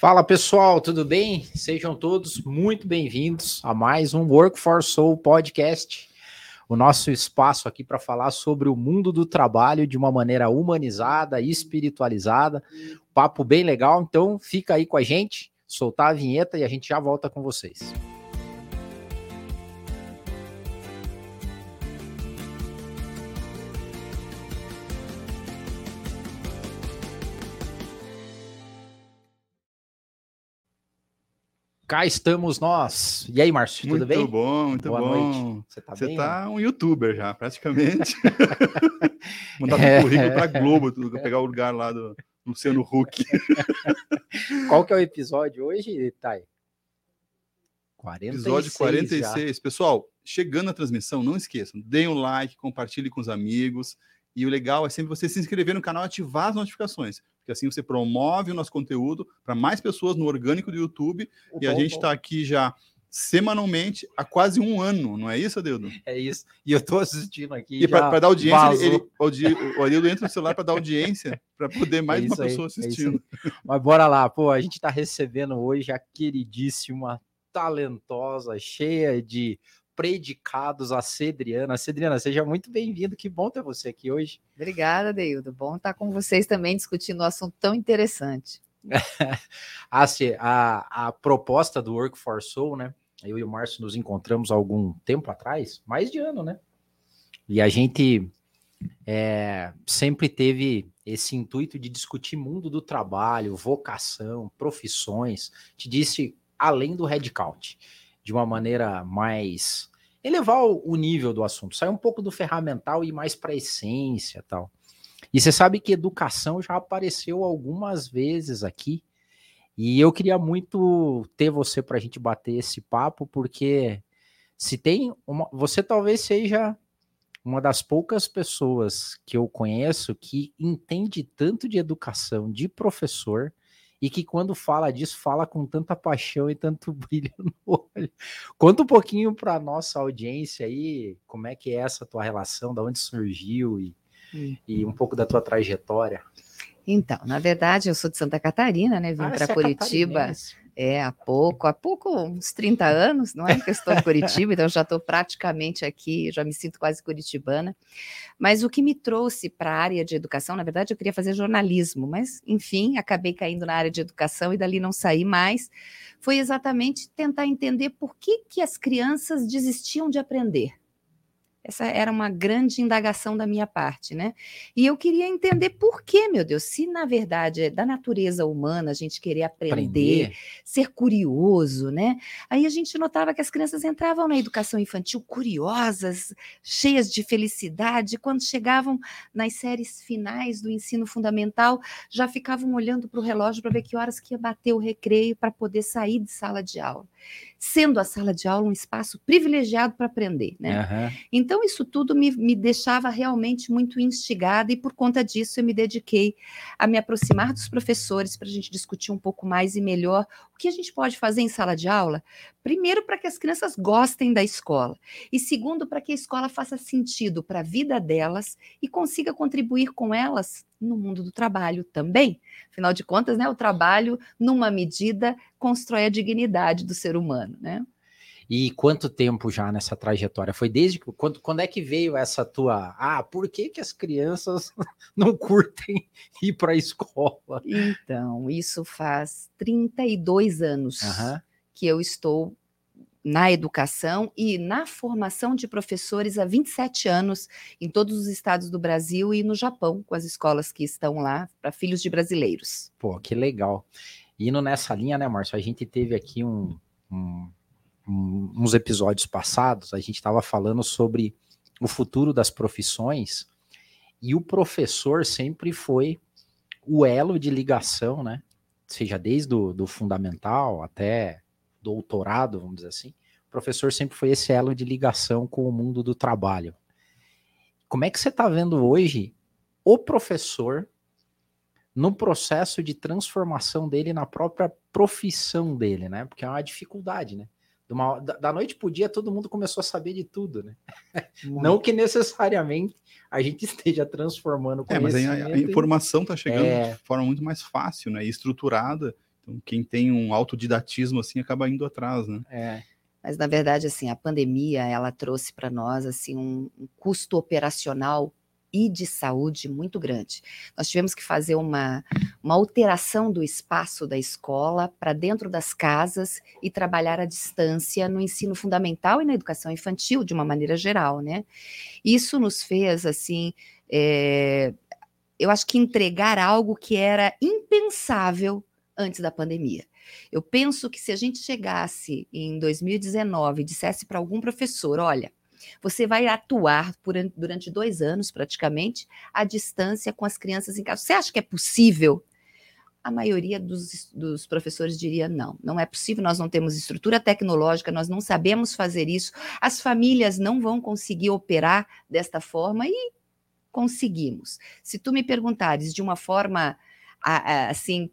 Fala pessoal, tudo bem? Sejam todos muito bem-vindos a mais um Work for Soul podcast, o nosso espaço aqui para falar sobre o mundo do trabalho de uma maneira humanizada e espiritualizada. Papo bem legal, então fica aí com a gente, soltar a vinheta e a gente já volta com vocês. Cá estamos nós. E aí, Márcio, tudo muito bem? Muito bom, muito Boa bom. Noite. Você tá Você bem? tá um youtuber já, praticamente. Mandar é. um currículo pra Globo, pegar o lugar lá do Luciano Huck. Qual que é o episódio hoje, Thay? 46 episódio 46. Já. Pessoal, chegando na transmissão, não esqueçam, deem um like, compartilhe com os amigos. E o legal é sempre você se inscrever no canal e ativar as notificações assim você promove o nosso conteúdo para mais pessoas no orgânico do YouTube. e a gente está aqui já semanalmente há quase um ano, não é isso, Adildo? É isso. E eu estou assistindo aqui. E para dar audiência, ele, ele, o Adildo entra no celular para dar audiência, para poder mais é uma pessoa aí, assistindo. É Mas bora lá, pô, a gente está recebendo hoje a queridíssima, talentosa, cheia de predicados a Cedriana. Cedriana, seja muito bem-vindo. Que bom ter você aqui hoje. Obrigada, Deildo. Bom estar com vocês também discutindo um assunto tão interessante. a, a, a proposta do Work for Soul, né? Eu e o Márcio nos encontramos há algum tempo atrás, mais de ano, né? E a gente é, sempre teve esse intuito de discutir mundo do trabalho, vocação, profissões. Te disse além do headcount, de uma maneira mais elevar o, nível do assunto, sair um pouco do ferramental e ir mais para a essência tal. E você sabe que educação já apareceu algumas vezes aqui, e eu queria muito ter você para a gente bater esse papo, porque se tem uma. Você talvez seja uma das poucas pessoas que eu conheço que entende tanto de educação, de professor, e que quando fala disso, fala com tanta paixão e tanto brilho no olho. Conta um pouquinho para nossa audiência aí, como é que é essa tua relação, da onde surgiu e, hum. e um pouco da tua trajetória. Então, na verdade, eu sou de Santa Catarina, né? Vim ah, para é Curitiba. É, há pouco, há pouco, uns 30 anos, não é que eu estou em Curitiba, então já estou praticamente aqui, já me sinto quase curitibana. Mas o que me trouxe para a área de educação, na verdade, eu queria fazer jornalismo, mas, enfim, acabei caindo na área de educação e dali não saí mais. Foi exatamente tentar entender por que, que as crianças desistiam de aprender. Essa era uma grande indagação da minha parte, né? E eu queria entender por que, meu Deus, se na verdade é da natureza humana a gente querer aprender, aprender, ser curioso, né? Aí a gente notava que as crianças entravam na educação infantil curiosas, cheias de felicidade, quando chegavam nas séries finais do ensino fundamental, já ficavam olhando para o relógio para ver que horas que ia bater o recreio para poder sair de sala de aula sendo a sala de aula um espaço privilegiado para aprender, né? Uhum. Então, isso tudo me, me deixava realmente muito instigada, e por conta disso eu me dediquei a me aproximar dos professores para a gente discutir um pouco mais e melhor o que a gente pode fazer em sala de aula. Primeiro, para que as crianças gostem da escola, e segundo, para que a escola faça sentido para a vida delas e consiga contribuir com elas no mundo do trabalho também. Afinal de contas, né, o trabalho, numa medida, constrói a dignidade do ser humano, né? E quanto tempo já nessa trajetória? Foi desde quando, quando é que veio essa tua. Ah, por que, que as crianças não curtem ir para a escola? Então, isso faz 32 anos uhum. que eu estou na educação e na formação de professores há 27 anos em todos os estados do Brasil e no Japão, com as escolas que estão lá para filhos de brasileiros. Pô, que legal. Indo nessa linha, né, Márcio? A gente teve aqui um, um, um, uns episódios passados, a gente estava falando sobre o futuro das profissões e o professor sempre foi o elo de ligação, né? Seja desde o do fundamental até doutorado, vamos dizer assim, o professor sempre foi esse elo de ligação com o mundo do trabalho. Como é que você está vendo hoje o professor no processo de transformação dele na própria profissão dele, né? Porque é uma dificuldade, né? Uma, da noite para o dia, todo mundo começou a saber de tudo, né? Não que necessariamente a gente esteja transformando É, mas a, a informação está chegando é... de forma muito mais fácil, né? E estruturada Então, quem tem um autodidatismo assim acaba indo atrás, né? É. Mas na verdade, assim, a pandemia ela trouxe para nós assim um, um custo operacional e de saúde muito grande. Nós tivemos que fazer uma, uma alteração do espaço da escola para dentro das casas e trabalhar à distância no ensino fundamental e na educação infantil, de uma maneira geral, né? Isso nos fez, assim, é, eu acho que entregar algo que era impensável antes da pandemia. Eu penso que se a gente chegasse em 2019 e dissesse para algum professor, olha, você vai atuar por, durante dois anos, praticamente, à distância com as crianças em casa. Você acha que é possível? A maioria dos, dos, professores diria não, não é possível, nós não temos estrutura tecnológica, nós não sabemos fazer isso, as famílias não vão conseguir operar desta forma e conseguimos. Se tu me perguntares de uma forma assim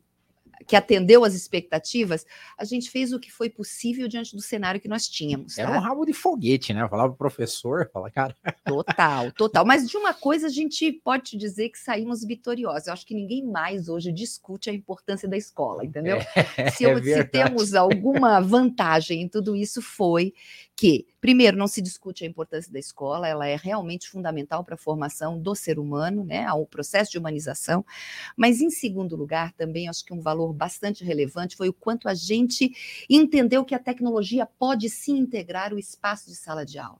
que atendeu às expectativas, a gente fez o que foi possível diante do cenário que nós tínhamos. Tá? Era um rabo de foguete, né? Eu falava pro professor, fala, cara. Total, total. Mas de uma coisa a gente pode te dizer que saímos vitoriosos. Eu acho que ninguém mais hoje discute a importância da escola, entendeu? É, se, eu, é se temos alguma vantagem em tudo isso, foi que, primeiro, não se discute a importância da escola, ela é realmente fundamental para a formação do ser humano, né, ao processo de humanização, mas, em segundo lugar, também acho que um valor bastante relevante foi o quanto a gente entendeu que a tecnologia pode sim integrar o espaço de sala de aula.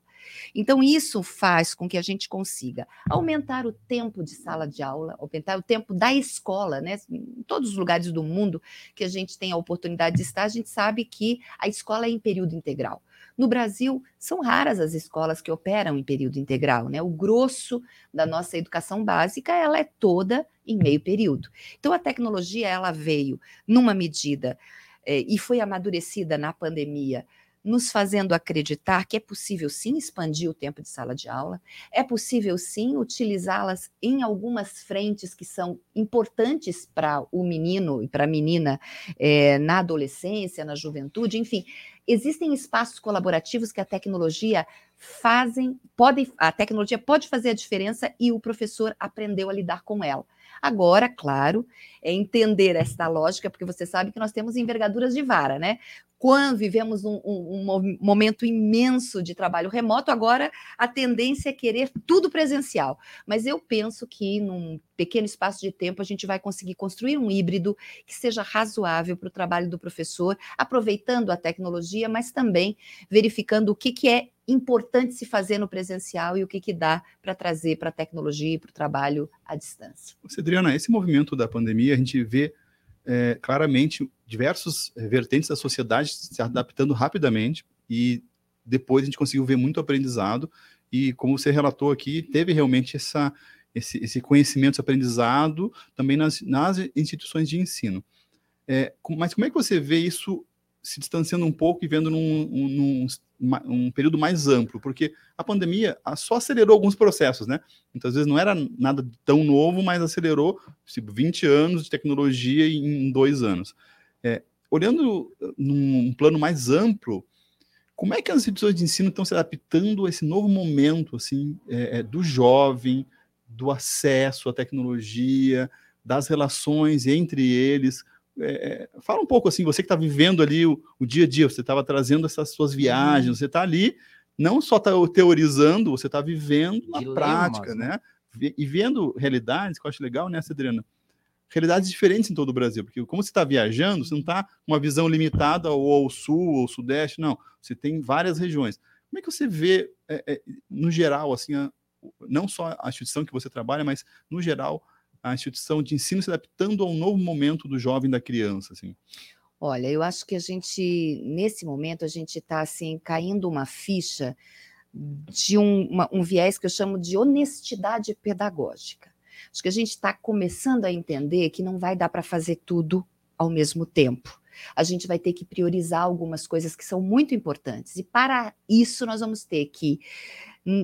Então, isso faz com que a gente consiga aumentar o tempo de sala de aula, aumentar o tempo da escola, né? Em todos os lugares do mundo que a gente tem a oportunidade de estar, a gente sabe que a escola é em período integral. No Brasil, são raras as escolas que operam em período integral, né? O grosso da nossa educação básica, ela é toda em meio período. Então, a tecnologia, ela veio numa medida eh, e foi amadurecida na pandemia nos fazendo acreditar que é possível sim expandir o tempo de sala de aula, é possível sim utilizá-las em algumas frentes que são importantes para o menino e para a menina é, na adolescência, na juventude, enfim. Existem espaços colaborativos que a tecnologia fazem, pode, a tecnologia pode fazer a diferença e o professor aprendeu a lidar com ela. Agora, claro, é entender esta lógica, porque você sabe que nós temos envergaduras de vara, né? Quando vivemos um, um, um, momento imenso de trabalho remoto, agora a tendência é querer tudo presencial. Mas eu penso que num pequeno espaço de tempo a gente vai conseguir construir um híbrido que seja razoável para o trabalho do professor, aproveitando a tecnologia, mas também verificando o que, que é importante se fazer no presencial e o que, que dá para trazer para a tecnologia e para o trabalho à distância. Adriana, esse movimento da pandemia, a gente vê é, claramente diversos é, vertentes da sociedade se adaptando rapidamente e depois a gente conseguiu ver muito aprendizado e como você relatou aqui, teve realmente essa, esse, esse conhecimento, esse aprendizado também nas, nas instituições de ensino. É, mas como é que você vê isso se distanciando um pouco e vendo num, num, um período mais amplo, porque a pandemia só acelerou alguns processos, né? Muitas vezes não era nada tão novo, mas acelerou tipo, 20 anos de tecnologia em dois anos. É, olhando num plano mais amplo, como é que as instituições de ensino estão se adaptando a esse novo momento assim é, é do jovem, do acesso à tecnologia, das relações entre eles? É, é, fala um pouco assim, você que está vivendo ali o, o, dia a dia, você estava trazendo essas suas viagens, uhum. você está ali, não só está teorizando, você está vivendo na prática, né? né? E vendo realidades, que eu acho legal, né, Cedriana? Realidades diferentes em todo o Brasil, porque como você está viajando, você não está com uma visão limitada ou ao sul ou ao sudeste, não. Você tem várias regiões. Como é que você vê, é, é, no geral, assim, a, não só a instituição que você trabalha, mas no geral, a instituição de ensino se adaptando ao novo momento do jovem da criança, assim? Olha, eu acho que a gente, nesse momento, a gente está assim, caindo uma ficha de um, uma, um viés que eu chamo de honestidade pedagógica. Acho que a gente está começando a entender que não vai dar para fazer tudo ao mesmo tempo. A gente vai ter que priorizar algumas coisas que são muito importantes. E para isso, nós vamos ter que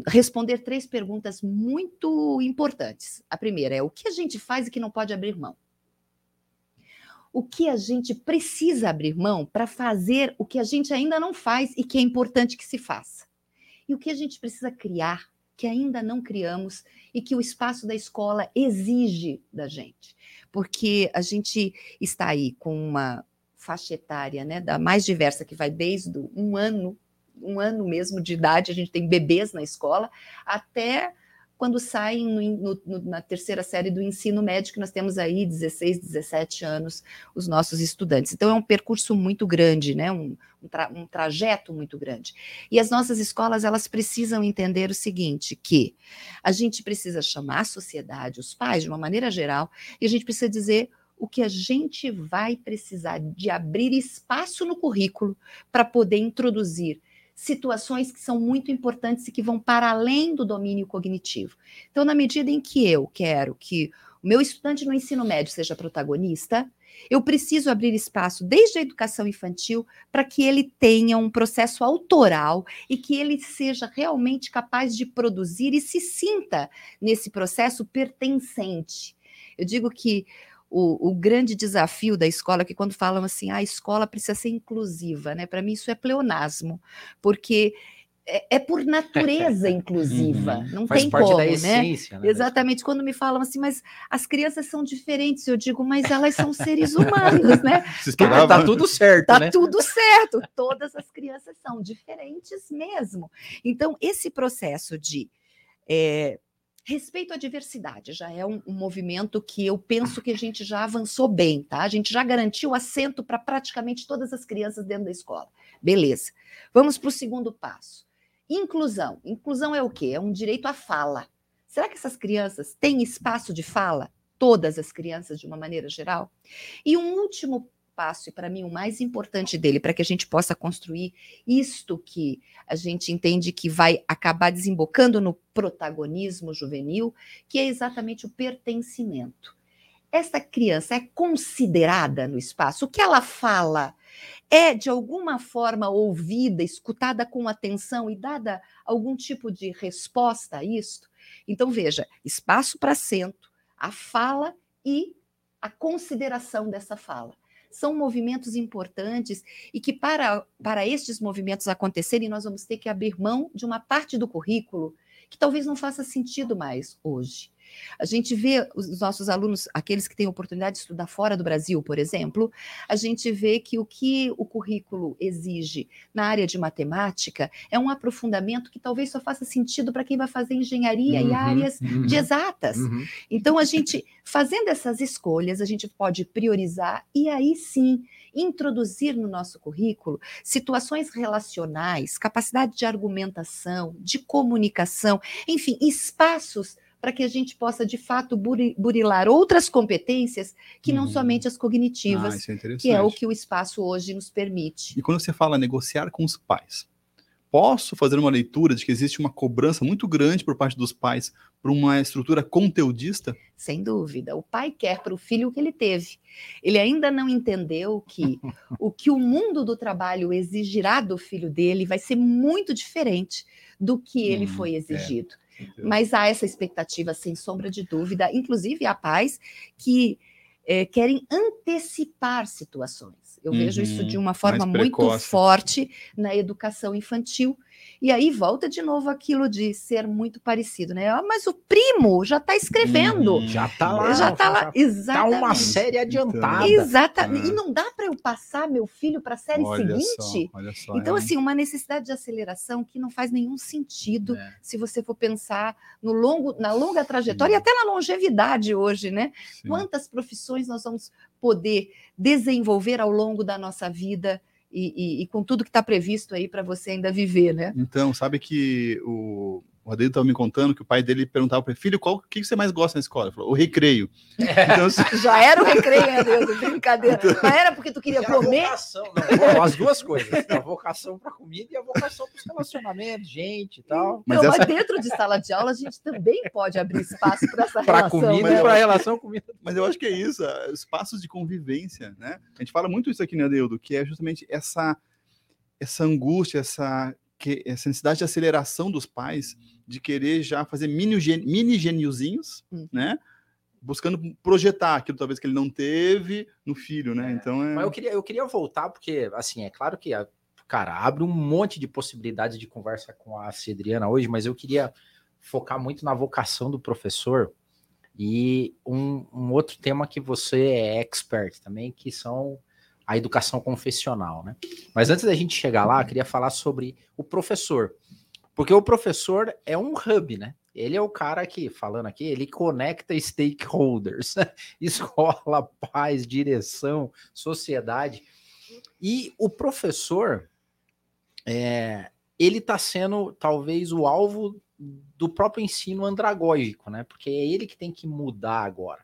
responder três perguntas muito importantes. A primeira é o que a gente faz e que não pode abrir mão? O que a gente precisa abrir mão para fazer o que a gente ainda não faz e que é importante que se faça? E o que a gente precisa criar que ainda não criamos e que o espaço da escola exige da gente? Porque a gente está aí com uma faixa etária, né, da mais diversa, que vai desde um ano, um ano mesmo de idade, a gente tem bebês na escola, até quando saem no, no, na terceira série do ensino médio, que nós temos aí 16, 17 anos, os nossos estudantes. Então, é um percurso muito grande, né? um, um, tra um trajeto muito grande. E as nossas escolas, elas precisam entender o seguinte, que a gente precisa chamar a sociedade, os pais, de uma maneira geral, e a gente precisa dizer o que a gente vai precisar de abrir espaço no currículo para poder introduzir situações que são muito importantes e que vão para além do domínio cognitivo. Então, na medida em que eu quero que o meu estudante no ensino médio seja protagonista, eu preciso abrir espaço desde a educação infantil para que ele tenha um processo autoral e que ele seja realmente capaz de produzir e se sinta nesse processo pertencente. Eu digo que o, o, grande desafio da escola, que quando falam assim, ah, a escola precisa ser inclusiva, né? Para mim isso é pleonasmo, porque é, é por natureza inclusiva, uhum. não Faz tem parte como, da né? essência, né? Exatamente, quando me falam assim, mas as crianças são diferentes, eu digo, mas elas são seres humanos, né? Tá, tá tudo certo, Tá né? tudo certo, todas as crianças são diferentes mesmo. Então, esse processo de é, Respeito à diversidade já é um, um, movimento que eu penso que a gente já avançou bem, tá? A gente já garantiu assento para praticamente todas as crianças dentro da escola. Beleza. Vamos para o segundo passo. Inclusão. Inclusão é o quê? É um direito à fala. Será que essas crianças têm espaço de fala? Todas as crianças, de uma maneira geral? E um último passo, e para mim o mais importante dele, para que a gente possa construir isto que a gente entende que vai acabar desembocando no protagonismo juvenil, que é exatamente o pertencimento. Essa criança é considerada no espaço, o que ela fala é de alguma forma ouvida, escutada com atenção e dada algum tipo de resposta a isto? Então, veja: espaço para assento, a fala e a consideração dessa fala são movimentos importantes e que, para, para estes movimentos acontecerem, nós vamos ter que abrir mão de uma parte do currículo que talvez não faça sentido mais hoje. A gente vê os nossos alunos, aqueles que têm oportunidade de estudar fora do Brasil, por exemplo, a gente vê que o que o currículo exige na área de matemática é um aprofundamento que talvez só faça sentido para quem vai fazer engenharia uhum, e áreas uhum, de exatas. Uhum. Então, a gente, fazendo essas escolhas, a gente pode priorizar e aí sim introduzir no nosso currículo situações relacionais, capacidade de argumentação, de comunicação, enfim, espaços para que a gente possa, de fato, burilar outras competências que não uhum. somente as cognitivas, ah, é que é o que o espaço hoje nos permite. E quando você fala negociar com os pais, posso fazer uma leitura de que existe uma cobrança muito grande por parte dos pais para uma estrutura conteudista? Sem dúvida. O pai quer para o filho o que ele teve. Ele ainda não entendeu que o que o mundo do trabalho exigirá do filho dele vai ser muito diferente do que ele hum, foi é. exigido. Mas há essa expectativa, sem sombra de dúvida, inclusive há pais que é, querem antecipar situações. Eu uhum, vejo isso de uhum. uma forma muito forte na educação infantil. E aí volta de novo aquilo de ser muito parecido, né? Ah, mas o primo já está escrevendo. Hum, já está lá. Já está lá. Exatamente. Está uma série adiantada. Exatamente. É. E não dá para eu passar meu filho para a série olha seguinte. Só, olha só, então, é. assim, uma necessidade de aceleração que não faz nenhum sentido é. se você for pensar no longo, na longa trajetória Sim. e até na longevidade hoje, né? Sim. Quantas profissões nós vamos poder desenvolver ao longo da nossa vida? E, e, com tudo que está previsto aí para você ainda viver, né? Então, sabe que o, o Rodrigo estava me contando que o pai dele perguntava para ele, filho, qual o que você mais gosta na escola? Ele falou, o recreio. Então, Já era o recreio, meu Deus, brincadeira. Então... Mas era porque tu queria comer? Vocação, não, as duas coisas. A vocação para comida e a vocação para os relacionamentos, gente e tal. Mas, não, essa... mas dentro de sala de aula a gente também pode abrir espaço para essa pra relação. Para comida né? e para relação comida. Mas eu acho que é isso, espaços de convivência, né? A gente fala muito isso aqui, né, Deudo, que é justamente essa essa angústia, essa, que, essa necessidade de aceleração dos pais de querer já fazer mini, mini geniozinhos, hum. né? Buscando projetar aquilo talvez que ele não teve no filho, né? É, então é... Mas eu queria, eu queria voltar, porque, assim, é claro que, a, cara, abre um monte de possibilidades de conversa com a Cedriana hoje, mas eu queria focar muito na vocação do professor e um, um outro tema que você é expert também, que são a educação confessional, né? Mas antes da gente chegar lá, queria falar sobre o professor. Porque o professor é um hub, né? Ele é o cara que, falando aqui, ele conecta stakeholders, escola, paz, direção, sociedade. E o professor, é, ele está sendo talvez o alvo do próprio ensino andragógico, né? Porque é ele que tem que mudar agora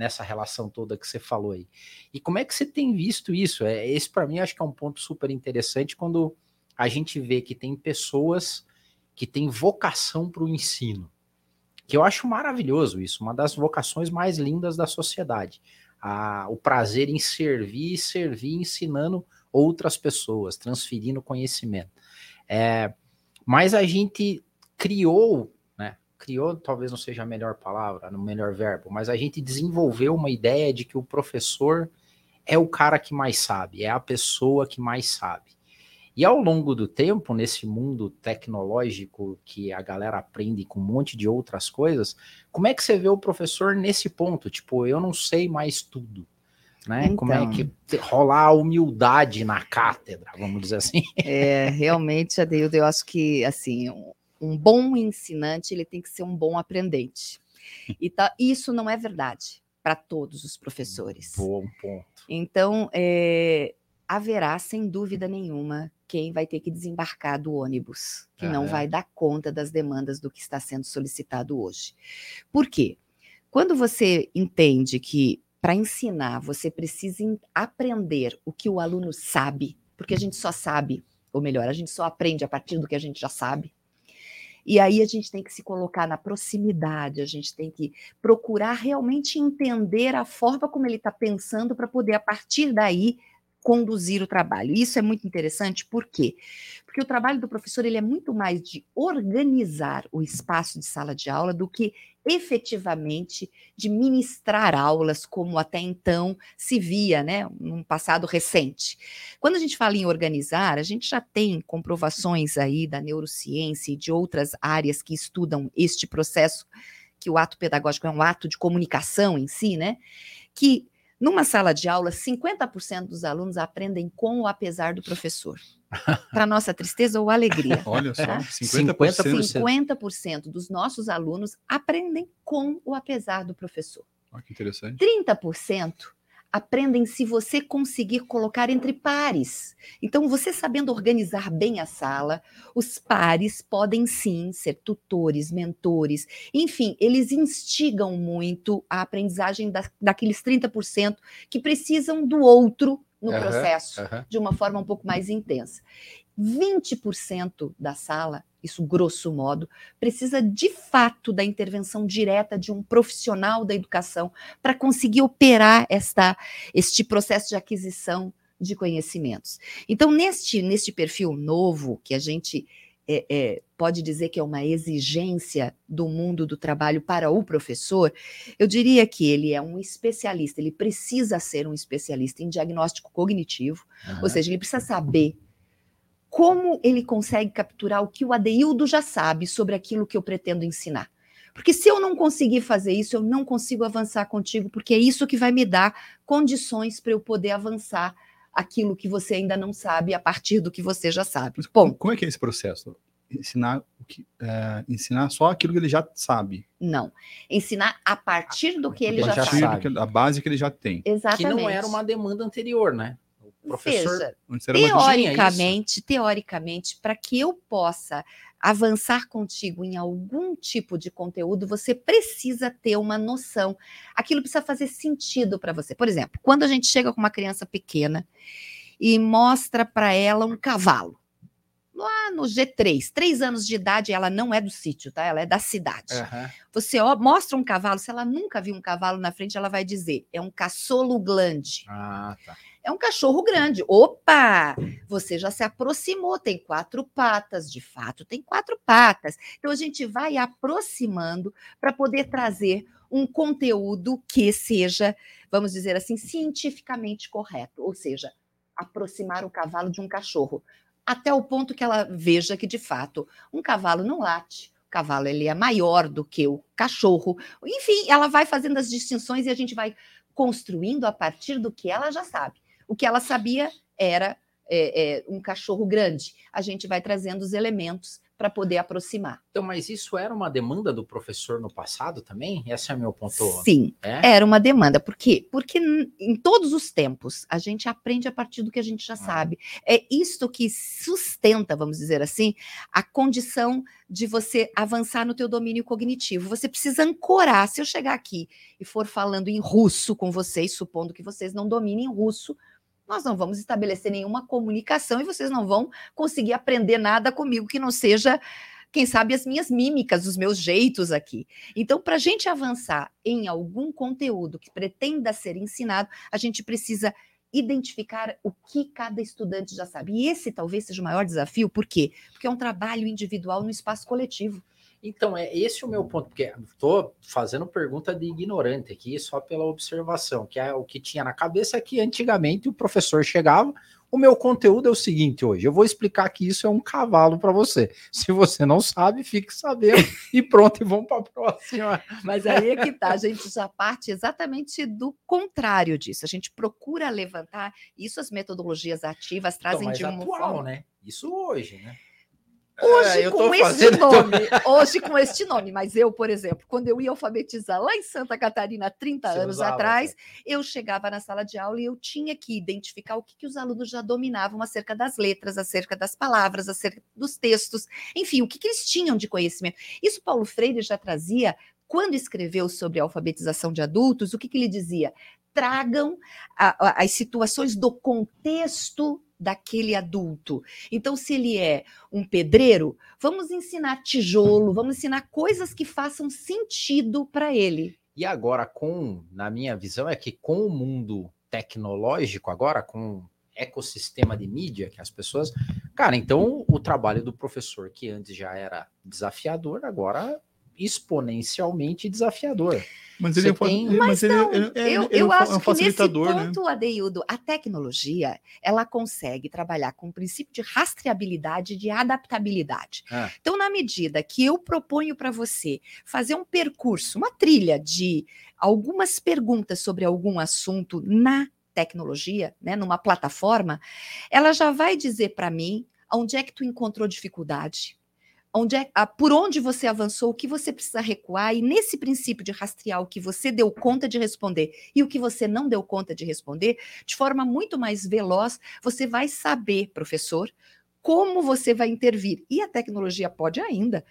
nessa relação toda que você falou aí. E como é que você tem visto isso? É, esse para mim acho que é um ponto super interessante quando a gente vê que tem pessoas que têm vocação para o ensino. Que eu acho maravilhoso isso, uma das vocações mais lindas da sociedade. A, o prazer em servir e servir ensinando outras pessoas, transferindo conhecimento. É, mas a gente criou criou, talvez não seja a melhor palavra, no melhor verbo, mas a gente desenvolveu uma ideia de que o professor é o cara que mais sabe, é a pessoa que mais sabe. E ao longo do tempo, nesse mundo tecnológico que a galera aprende com um monte de outras coisas, como é que você vê o professor nesse ponto? Tipo, eu não sei mais tudo. Né? Então, Como é que então. rolar a humildade na cátedra, vamos dizer assim? É, realmente, Adeildo, eu acho que assim, um bom ensinante ele tem que ser um bom aprendente. E tá, isso não é verdade para todos os professores. Bom ponto. Então, é, haverá, sem dúvida nenhuma, quem vai ter que desembarcar do ônibus, que ah, não é. vai dar conta das demandas do que está sendo solicitado hoje. Por quê? Quando você entende que para ensinar você precisa aprender o que o aluno sabe, porque a gente só sabe, ou melhor, a gente só aprende a partir do que a gente já sabe. E aí a gente tem que se colocar na proximidade, a gente tem que procurar realmente entender a forma como ele está pensando para poder, a partir daí, conduzir o trabalho. Isso é muito interessante, por quê? Porque o trabalho do professor ele é muito mais de organizar o espaço de sala de aula do que efetivamente de ministrar aulas como até então se via, né, num passado recente. Quando a gente fala em organizar, a gente já tem comprovações aí da neurociência e de outras áreas que estudam este processo que o ato pedagógico é um ato de comunicação em si, né? Que numa sala de aula, 50% dos alunos aprendem com ou apesar do professor. Para nossa tristeza ou alegria. Olha só, tá? 50%. 50% dos nossos alunos aprendem com ou apesar do professor. Olha que interessante. 30% aprendem se você conseguir colocar entre pares. Então, você sabendo organizar bem a sala, os pares podem sim ser tutores, mentores, enfim, eles instigam muito a aprendizagem da, daqueles 30% que precisam do outro no uhum, processo uhum. de uma forma um pouco mais intensa. 20% da sala, isso grosso modo, precisa de fato da intervenção direta de um profissional da educação para conseguir operar esta, este processo de aquisição de conhecimentos. Então, neste, neste perfil novo, que a gente é, é, pode dizer que é uma exigência do mundo do trabalho para o professor, eu diria que ele é um especialista, ele precisa ser um especialista em diagnóstico cognitivo, uhum. ou seja, ele precisa saber como ele consegue capturar o que o Adeildo já sabe sobre aquilo que eu pretendo ensinar. Porque se eu não conseguir fazer isso, eu não consigo avançar contigo, porque é isso que vai me dar condições para eu poder avançar aquilo que você ainda não sabe a partir do que você já sabe. Bom, como é que é esse processo? Ensinar, o que, é, ensinar só aquilo que ele já sabe. Não. Ensinar a partir do que ele já, já sabe. a base que ele já tem. Exatamente. Que não era uma demanda anterior, né? Professor. Veja, teoricamente, teoricamente, para que eu possa avançar contigo em algum tipo de conteúdo, você precisa ter uma noção. Aquilo precisa fazer sentido para você. Por exemplo, quando a gente chega com uma criança pequena e mostra para ela um cavalo. Lá no G3, três anos de idade, ela não é do sítio, tá? Ela é da cidade. Uhum. Você ó, mostra um cavalo, se ela nunca viu um cavalo na frente, ela vai dizer: é um caçolo glande. Ah, tá é um cachorro grande. Opa! Você já se aproximou, tem quatro patas, de fato, tem quatro patas. Então a gente vai aproximando para poder trazer um conteúdo que seja, vamos dizer assim, cientificamente correto, ou seja, aproximar o cavalo de um cachorro, até o ponto que ela veja que de fato um cavalo não late, o cavalo ele é maior do que o cachorro. Enfim, ela vai fazendo as distinções e a gente vai construindo a partir do que ela já sabe. O que ela sabia era é, é, um cachorro grande. A gente vai trazendo os elementos para poder aproximar. Então, mas isso era uma demanda do professor no passado também? Esse é o meu ponto. Sim, é? era uma demanda. Por quê? Porque em todos os tempos a gente aprende a partir do que a gente já ah. sabe. É isto que sustenta, vamos dizer assim, a condição de você avançar no teu domínio cognitivo. Você precisa ancorar. Se eu chegar aqui e for falando em russo com vocês, supondo que vocês não dominem russo, nós não vamos estabelecer nenhuma comunicação e vocês não vão conseguir aprender nada comigo que não seja, quem sabe, as minhas mímicas, os meus jeitos aqui. Então, para a gente avançar em algum conteúdo que pretenda ser ensinado, a gente precisa identificar o que cada estudante já sabe. E esse talvez seja o maior desafio, por quê? Porque é um trabalho individual no espaço coletivo. Então, é esse o meu ponto, porque estou fazendo pergunta de ignorante aqui, só pela observação, que é o que tinha na cabeça é que antigamente o professor chegava, o meu conteúdo é o seguinte hoje, eu vou explicar que isso é um cavalo para você. Se você não sabe, fique sabendo e pronto, e vamos para a próxima. Mas aí é que tá, a gente já parte exatamente do contrário disso. A gente procura levantar isso, as metodologias ativas trazem então, de uma atual, forma... né? Isso hoje, né? Hoje é, com este nome, hoje com este nome, mas eu, por exemplo, quando eu ia alfabetizar lá em Santa Catarina há 30 Você anos usava, atrás, eu chegava na sala de aula e eu tinha que identificar o que, que os alunos já dominavam acerca das letras, acerca das palavras, acerca dos textos, enfim, o que, que eles tinham de conhecimento. Isso Paulo Freire já trazia quando escreveu sobre a alfabetização de adultos, o que, que ele dizia? Tragam a, a, as situações do contexto daquele adulto. Então, se ele é um pedreiro, vamos ensinar tijolo, vamos ensinar coisas que façam sentido para ele. E agora, com, na minha visão, é que com o mundo tecnológico, agora, com ecossistema de mídia que as pessoas. Cara, então o trabalho do professor, que antes já era desafiador, agora exponencialmente desafiador. Mas ele, é tem... mas, mas ele, não, ele, ele, eu, ele eu é acho é um que nesse né? ponto, né? Adeildo, a tecnologia ela consegue trabalhar com o princípio de rastreabilidade e de adaptabilidade. Ah. Então, na medida que eu proponho para você fazer um percurso, uma trilha de algumas perguntas sobre algum assunto na tecnologia, né, numa plataforma, ela já vai dizer para mim onde é que tu encontrou dificuldade, onde é, a, por onde você avançou, o que você precisa recuar, e nesse princípio de rastrear o que você deu conta de responder e o que você não deu conta de responder, de forma muito mais veloz, você vai saber, professor, como você vai intervir. E a tecnologia pode ainda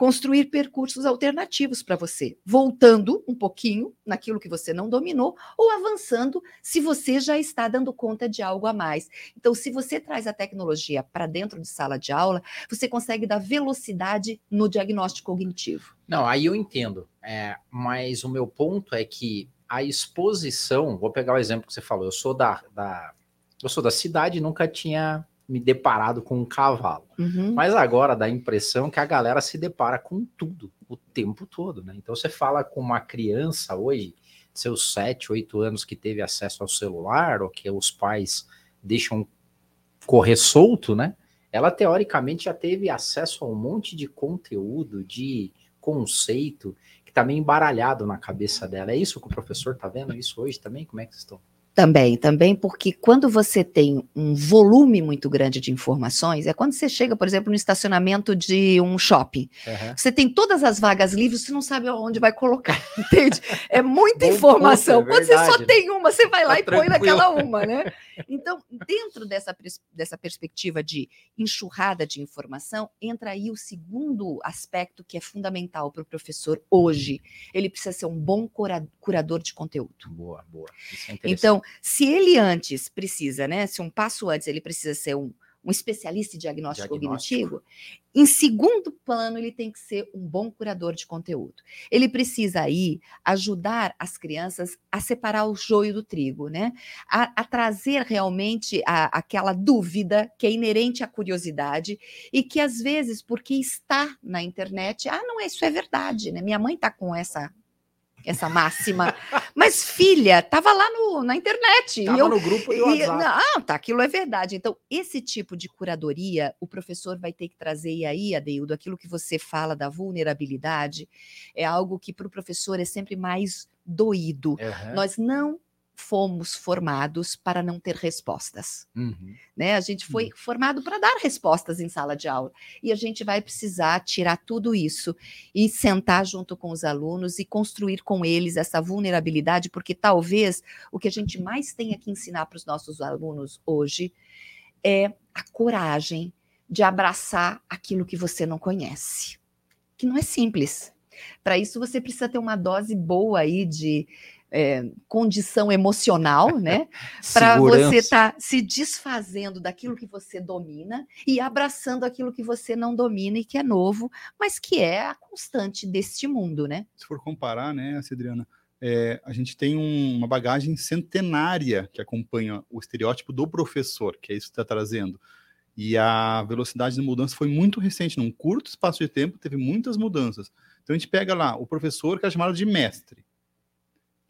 construir percursos alternativos para você, voltando um pouquinho naquilo que você não dominou ou avançando se você já está dando conta de algo a mais. Então, se você traz a tecnologia para dentro de sala de aula, você consegue dar velocidade no diagnóstico cognitivo. Não, aí eu entendo. É, mas o meu ponto é que a exposição, vou pegar o exemplo que você falou, eu sou da, da eu sou da cidade e nunca tinha me deparado com um cavalo. Uhum. Mas agora dá a impressão que a galera se depara com tudo o tempo todo, né? Então você fala com uma criança hoje, seus 7, 8 anos que teve acesso ao celular, ou que os pais deixam correr solto, né? Ela teoricamente já teve acesso a um monte de conteúdo, de conceito que tá meio embaralhado na cabeça dela. É isso que o professor tá vendo isso hoje também? Como é que vocês estão? Também, também porque quando você tem um volume muito grande de informações, é quando você chega, por exemplo, no estacionamento de um shopping. Uhum. Você tem todas as vagas livres, você não sabe onde vai colocar, entende? É muita Bom informação. Ponto, é verdade, quando você só tem uma, você vai lá tá e tranquilo. põe naquela uma, né? Então, dentro dessa, dessa perspectiva de enxurrada de informação, entra aí o segundo aspecto que é fundamental para o professor hoje. Ele precisa ser um bom cura, curador de conteúdo. Boa, boa. É então, se ele antes precisa, né? Se um passo antes ele precisa ser um um especialista em diagnóstico, diagnóstico, cognitivo, em segundo plano, ele tem que ser um bom curador de conteúdo. Ele precisa aí ajudar as crianças a separar o joio do trigo, né? A, a trazer realmente a, aquela dúvida que é inerente à curiosidade e que às vezes, porque está na internet, ah, não, isso é verdade, né? Minha mãe está com essa essa máxima. Mas, filha, estava lá no, na internet. Estava no grupo do WhatsApp. Ah, tá, aquilo é verdade. Então, esse tipo de curadoria, o professor vai ter que trazer, e aí, Adeildo, aquilo que você fala da vulnerabilidade, é algo que para o professor é sempre mais doído. Uhum. Nós não fomos formados para não ter respostas. Uhum. Né? A gente foi uhum. formado para dar respostas em sala de aula. E a gente vai precisar tirar tudo isso e sentar junto com os alunos e construir com eles essa vulnerabilidade, porque talvez o que a gente mais tenha que ensinar para os nossos alunos hoje é a coragem de abraçar aquilo que você não conhece, que não é simples. Para isso, você precisa ter uma dose boa aí de é, condição emocional, né? Para você estar tá se desfazendo daquilo que você domina e abraçando aquilo que você não domina e que é novo, mas que é a constante deste mundo, né? Se for comparar, né, Cidriana, é, a gente tem um, uma bagagem centenária que acompanha o estereótipo do professor, que é isso que está trazendo. E a velocidade de mudança foi muito recente, num curto espaço de tempo, teve muitas mudanças. Então a gente pega lá o professor, que é chamado de mestre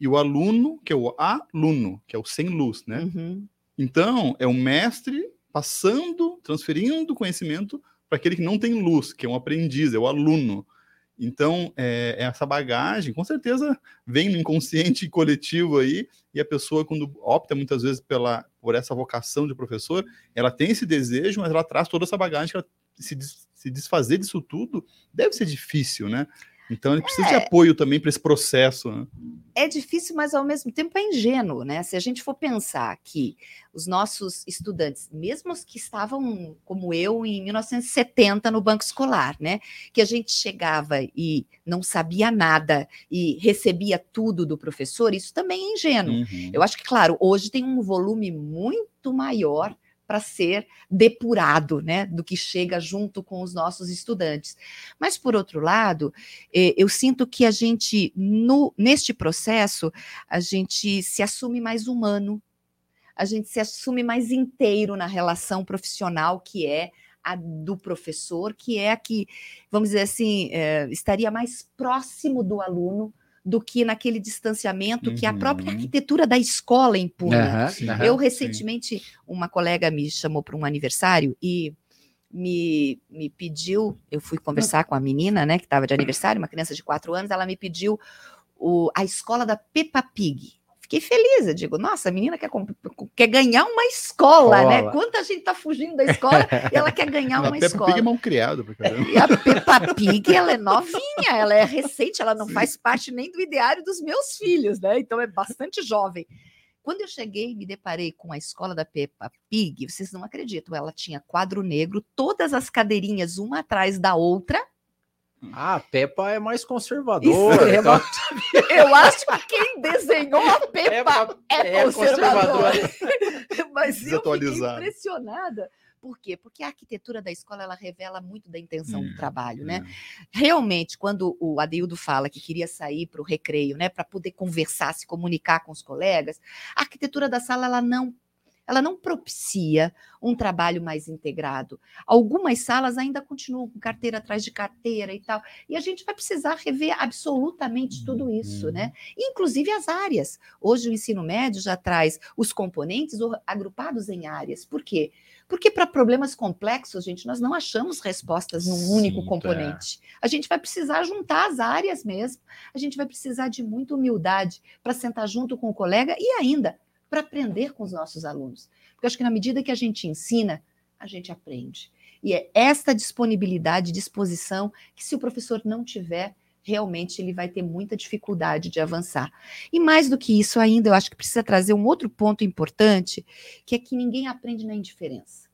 e o aluno, que é o aluno, que é o sem luz, né? Uhum. Então, é o mestre passando, transferindo conhecimento para aquele que não tem luz, que é um aprendiz, é o aluno. Então, é, é essa bagagem, com certeza, vem no inconsciente coletivo aí, e a pessoa, quando opta muitas vezes pela, por essa vocação de professor, ela tem esse desejo, mas ela traz toda essa bagagem que ela, se, se desfazer disso tudo deve ser difícil, né? Então ele precisa é, de apoio também para esse processo. Né? É difícil, mas ao mesmo tempo é ingênuo, né? Se a gente for pensar que os nossos estudantes, mesmo os que estavam como eu em 1970 no banco escolar, né? Que a gente chegava e não sabia nada e recebia tudo do professor, isso também é ingênuo. Uhum. Eu acho que, claro, hoje tem um volume muito maior para ser depurado, né, do que chega junto com os nossos estudantes. Mas por outro lado, eh, eu sinto que a gente no neste processo a gente se assume mais humano, a gente se assume mais inteiro na relação profissional que é a do professor, que é a que, vamos dizer assim, é, estaria mais próximo do aluno do que naquele distanciamento uhum. que a própria uhum. arquitetura da escola impunha. Uhum, uhum, eu, recentemente, sim. uma colega me chamou para um aniversário e me, me pediu, eu fui conversar com a menina, né, que estava de aniversário, uma criança de quatro anos, ela me pediu o, a escola da Peppa Pig fiquei feliz. Eu digo, nossa, a menina quer, quer ganhar uma escola, né? Quanta gente tá fugindo da escola e ela quer ganhar uma Peppa escola. Peppa Pig é mal criado. E a Peppa Pig, ela é novinha, ela é recente, ela não Sim. faz parte nem do ideário dos meus filhos, né? Então é bastante jovem. Quando eu cheguei e me deparei com a escola da Peppa Pig, vocês não acreditam, ela tinha quadro negro, todas as cadeirinhas uma atrás da outra, ah, a Peppa é mais conservadora. É então... Eu acho que quem desenhou a Peppa, é, é conservadora. Mas eu fiquei impressionada. Por quê? Porque a arquitetura da escola ela revela muito da intenção hum, do trabalho, né? Hum. Realmente, quando o Adeildo fala que queria sair para o recreio, né, para poder conversar, se comunicar com os colegas, a arquitetura da sala ela não ela não propicia um trabalho mais integrado. Algumas salas ainda continuam com carteira atrás de carteira e tal, e a gente vai precisar rever absolutamente tudo isso, né? Uhum. Inclusive as áreas. Hoje o ensino médio já traz os componentes agrupados em áreas. Por quê? Porque para problemas complexos, gente, nós não achamos respostas num Sim, único componente. É. A gente vai precisar juntar as áreas mesmo. A gente vai precisar de muita humildade para sentar junto com o colega e ainda para aprender com os nossos alunos. Porque acho que na medida que a gente ensina, a gente aprende. E é esta disponibilidade, disposição, que se o professor não tiver, realmente ele vai ter muita dificuldade de avançar. E mais do que isso ainda, eu acho que precisa trazer um outro ponto importante, que é que ninguém aprende na indiferença.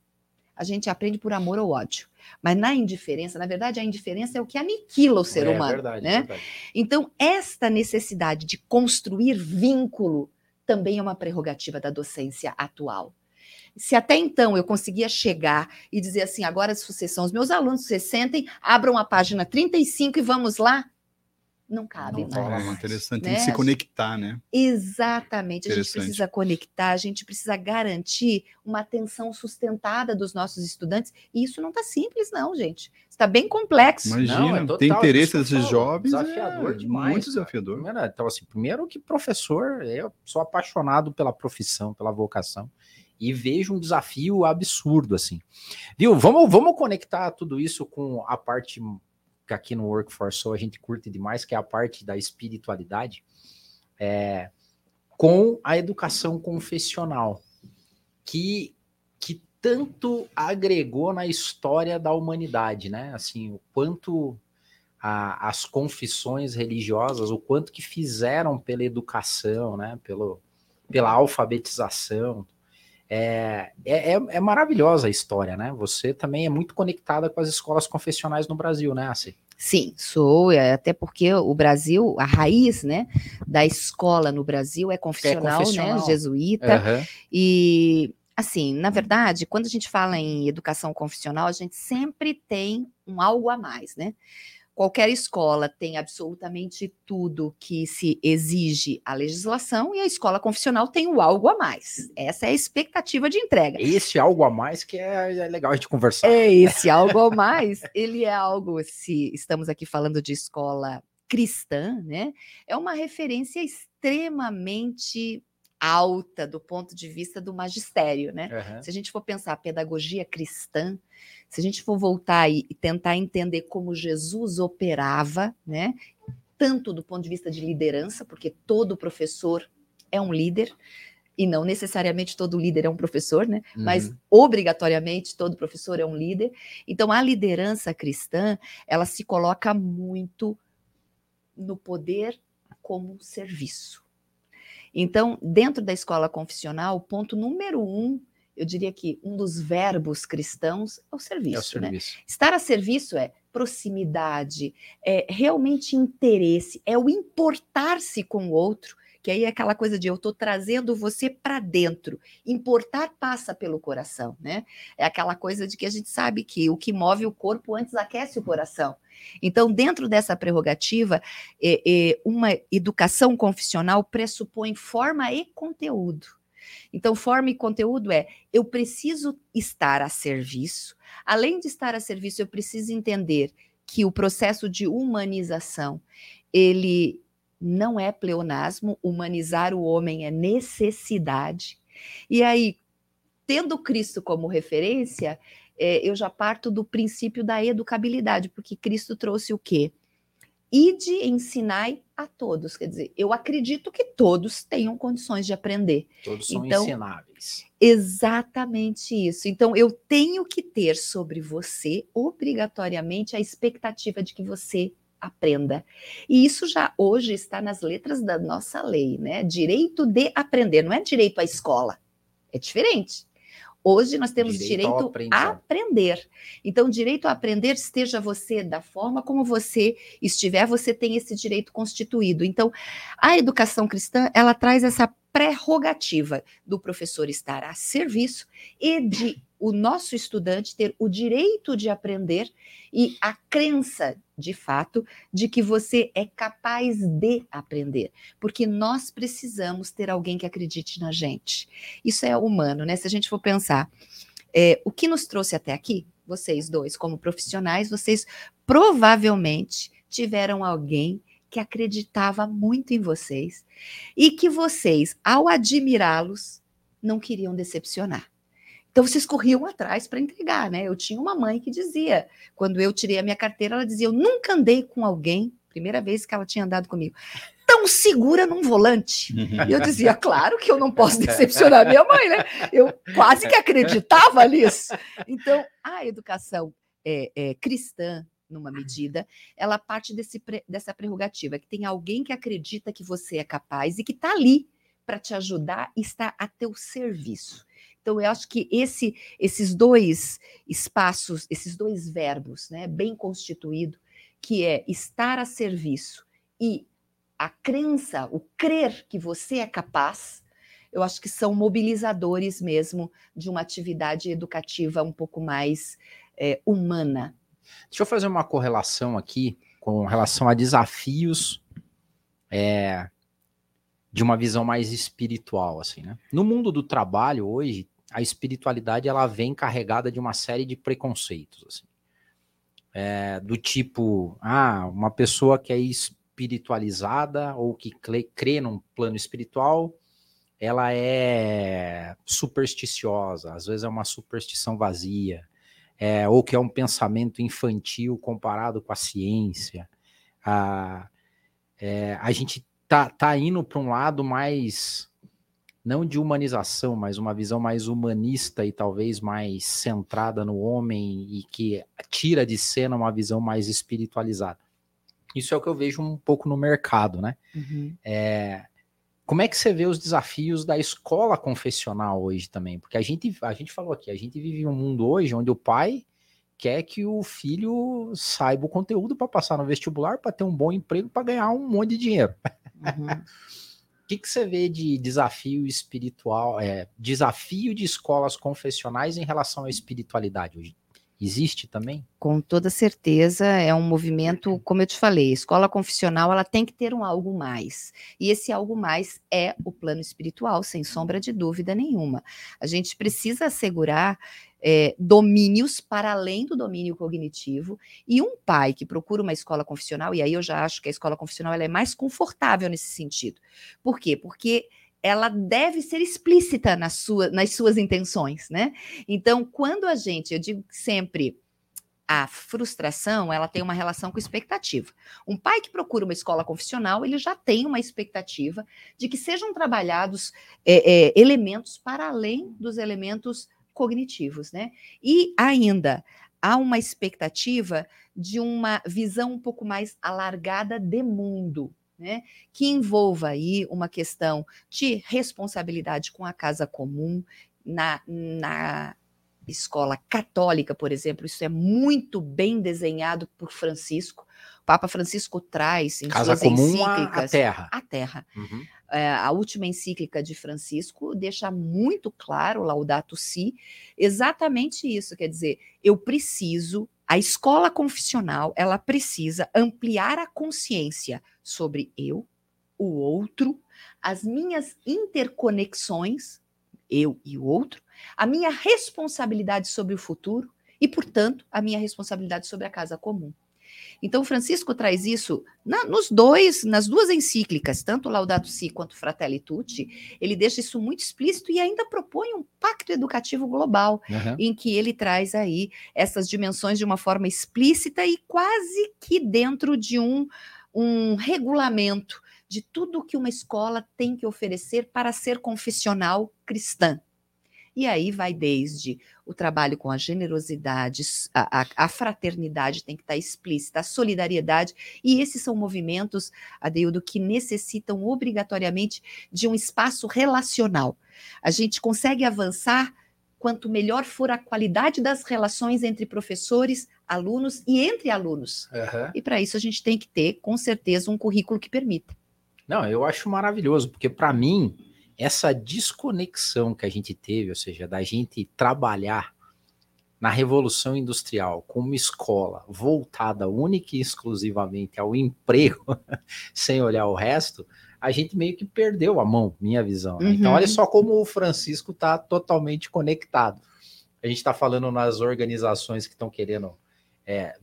A gente aprende por amor ou ódio. Mas na indiferença, na verdade, a indiferença é o que aniquila o ser é, humano. Verdade, né? Verdade. Então, esta necessidade de construir vínculo também é uma prerrogativa da docência atual. Se até então eu conseguia chegar e dizer assim, agora se vocês são os meus alunos, vocês sentem, abram a página 35 e vamos lá, não cabe não, mais. É interessante, né? tem que se conectar, né? Exatamente, a gente precisa conectar, a gente precisa garantir uma atenção sustentada dos nossos estudantes, e isso não está simples, não, gente. Está bem complexo. Imagina, não, é total, tem interesse desses jovens. Desafiador é, demais. Muito desafiador. Então, assim, primeiro que professor, eu sou apaixonado pela profissão, pela vocação e vejo um desafio absurdo assim. Viu? Vamos, vamos conectar tudo isso com a parte que aqui no Workforce Soul a gente curte demais, que é a parte da espiritualidade. É, com a educação confessional, que, que tanto agregou na história da humanidade, né? Assim, o quanto a, as confissões religiosas, o quanto que fizeram pela educação, né? Pelo, pela alfabetização. É, é, é, é maravilhosa a história, né? Você também é muito conectada com as escolas confessionais no Brasil, né, Assim? Sim, sou, é, até porque o Brasil, a raiz, né, da escola no Brasil é confessional, é confessional. né, jesuíta, uhum. e assim, na verdade, quando a gente fala em educação confessional, a gente sempre tem um algo a mais, né? Qualquer escola tem absolutamente tudo que se exige a legislação e a escola confessional tem o algo a mais. Essa é a expectativa de entrega. Esse algo a mais que é, é legal a gente conversar. É esse algo a mais, ele é algo, se estamos aqui falando de escola cristã, né? É uma referência extremamente alta do ponto de vista do magistério, né? Uhum. Se a gente for pensar a pedagogia cristã, se a gente for voltar e, tentar entender como Jesus operava, né? Tanto do ponto de vista de liderança, porque todo professor é um líder, e não necessariamente todo líder é um professor, né? Uhum. Mas obrigatoriamente todo professor é um líder. Então a liderança cristã, ela se coloca muito no poder como um serviço. Então, dentro da escola confessional, o ponto número um eu diria que um dos verbos cristãos é o serviço. É o serviço. Né? Estar a serviço é proximidade, é realmente interesse, é o importar-se com o outro, que aí é aquela coisa de eu estou trazendo você para dentro. Importar passa pelo coração, né? É aquela coisa de que a gente sabe que o que move o corpo antes aquece o coração. Então, dentro dessa prerrogativa, é, é, uma educação confissional pressupõe forma e conteúdo. Então, forma e conteúdo é: eu preciso estar a serviço. Além de estar a serviço, eu preciso entender que o processo de humanização, ele não é pleonasmo, humanizar o homem é necessidade. E aí, tendo Cristo como referência, é, eu já parto do princípio da educabilidade, porque Cristo trouxe o quê? Ide ensinai a todos. Quer dizer, eu acredito que todos tenham condições de aprender. Todos são então, ensináveis. Exatamente isso. Então, eu tenho que ter sobre você, obrigatoriamente, a expectativa de que você aprenda. E isso já hoje está nas letras da nossa lei, né? Direito de aprender, não é direito à escola. É diferente. Hoje nós temos direito, direito a aprender. Então, direito a aprender, esteja você da forma como você estiver, você tem esse direito constituído. Então, a educação cristã, ela traz essa prerrogativa do professor estar a serviço e de o nosso estudante ter o direito de aprender e a crença, de fato, de que você é capaz de aprender, porque nós precisamos ter alguém que acredite na gente. Isso é humano, né? Se a gente for pensar, é, o que nos trouxe até aqui, vocês dois, como profissionais, vocês provavelmente tiveram alguém que acreditava muito em vocês e que vocês, ao admirá-los, não queriam decepcionar. Então vocês corriam atrás para entregar, né? Eu tinha uma mãe que dizia, quando eu tirei a minha carteira, ela dizia: "Eu nunca andei com alguém, primeira vez que ela tinha andado comigo, tão segura num volante". E eu dizia: "Claro que eu não posso decepcionar minha mãe, né? Eu quase que acreditava nisso". Então, a educação é, é, cristã, numa medida, ela parte desse, dessa prerrogativa, que tem alguém que acredita que você é capaz e que está ali para te ajudar está a teu serviço. Então, eu acho que esse, esses dois espaços, esses dois verbos, né, bem constituído, que é estar a serviço e a crença, o crer que você é capaz, eu acho que são mobilizadores mesmo de uma atividade educativa um pouco mais é, humana. Deixa eu fazer uma correlação aqui com relação a desafios é, de uma visão mais espiritual, assim, né? No mundo do trabalho hoje a espiritualidade ela vem carregada de uma série de preconceitos, assim. É, do tipo, ah, uma pessoa que é espiritualizada ou que crê, num plano espiritual, ela é supersticiosa, às vezes é uma superstição vazia, é, ou que é um pensamento infantil comparado com a ciência. A, é, a gente tá, tá indo para um lado mais não de humanização, mas uma visão mais humanista e talvez mais centrada no homem e que tira de cena uma visão mais espiritualizada. Isso é o que eu vejo um pouco no mercado, né? Uhum. É, como é que você vê os desafios da escola confessional hoje também? Porque a gente, a gente falou aqui, a gente vive um mundo hoje onde o pai quer que o filho saiba o conteúdo para passar no vestibular, para ter um bom emprego, para ganhar um monte de dinheiro. Uhum. Que, que você vê de desafio espiritual, é, desafio de escolas confessionais em relação à espiritualidade hoje? Existe também? Com toda certeza, é um movimento, como eu te falei, escola confessional, ela tem que ter um algo mais. E esse algo mais é o plano espiritual, sem sombra de dúvida nenhuma. A gente precisa assegurar é, domínios para além do domínio cognitivo. E um pai que procura uma escola confessional, e aí eu já acho que a escola confessional ela é mais confortável nesse sentido. Por quê? Porque ela deve ser explícita na sua, nas suas intenções, né? Então, quando a gente, eu digo sempre, a frustração, ela tem uma relação com expectativa. Um pai que procura uma escola confessional, ele já tem uma expectativa de que sejam trabalhados é, é, elementos para além dos elementos cognitivos, né? E ainda há uma expectativa de uma visão um pouco mais alargada de mundo, né, que envolva aí uma questão de responsabilidade com a casa comum, na, na escola católica, por exemplo, isso é muito bem desenhado por Francisco. O Papa Francisco traz em casa suas encíclicas a terra. A terra. Uhum. É, a última encíclica de Francisco deixa muito claro, Laudato Si, exatamente isso. Quer dizer, eu preciso a escola confessional, ela precisa ampliar a consciência sobre eu, o outro, as minhas interconexões, eu e o outro, a minha responsabilidade sobre o futuro e, portanto, a minha responsabilidade sobre a casa comum. Então, Francisco traz isso na, nos dois, nas duas encíclicas, tanto Laudato Si quanto Fratelli Tutti, ele deixa isso muito explícito e ainda propõe um pacto educativo global, uhum. em que ele traz aí essas dimensões de uma forma explícita e quase que dentro de um, um regulamento de tudo que uma escola tem que oferecer para ser confessional cristã. E aí vai desde o trabalho com a generosidade, a, a, a, fraternidade tem que estar explícita, a solidariedade, e esses são movimentos, Adeildo, que necessitam obrigatoriamente de um espaço relacional. A gente consegue avançar quanto melhor for a qualidade das relações entre professores, alunos e entre alunos. Uhum. E para isso a gente tem que ter, com certeza, um currículo que permita. Não, eu acho maravilhoso, porque para mim essa desconexão que a gente teve, ou seja, da gente trabalhar na Revolução Industrial com uma escola voltada única e exclusivamente ao emprego, sem olhar o resto, a gente meio que perdeu a mão, minha visão. Né? Uhum. Então, olha só como o Francisco está totalmente conectado. A gente está falando nas organizações que estão querendo é,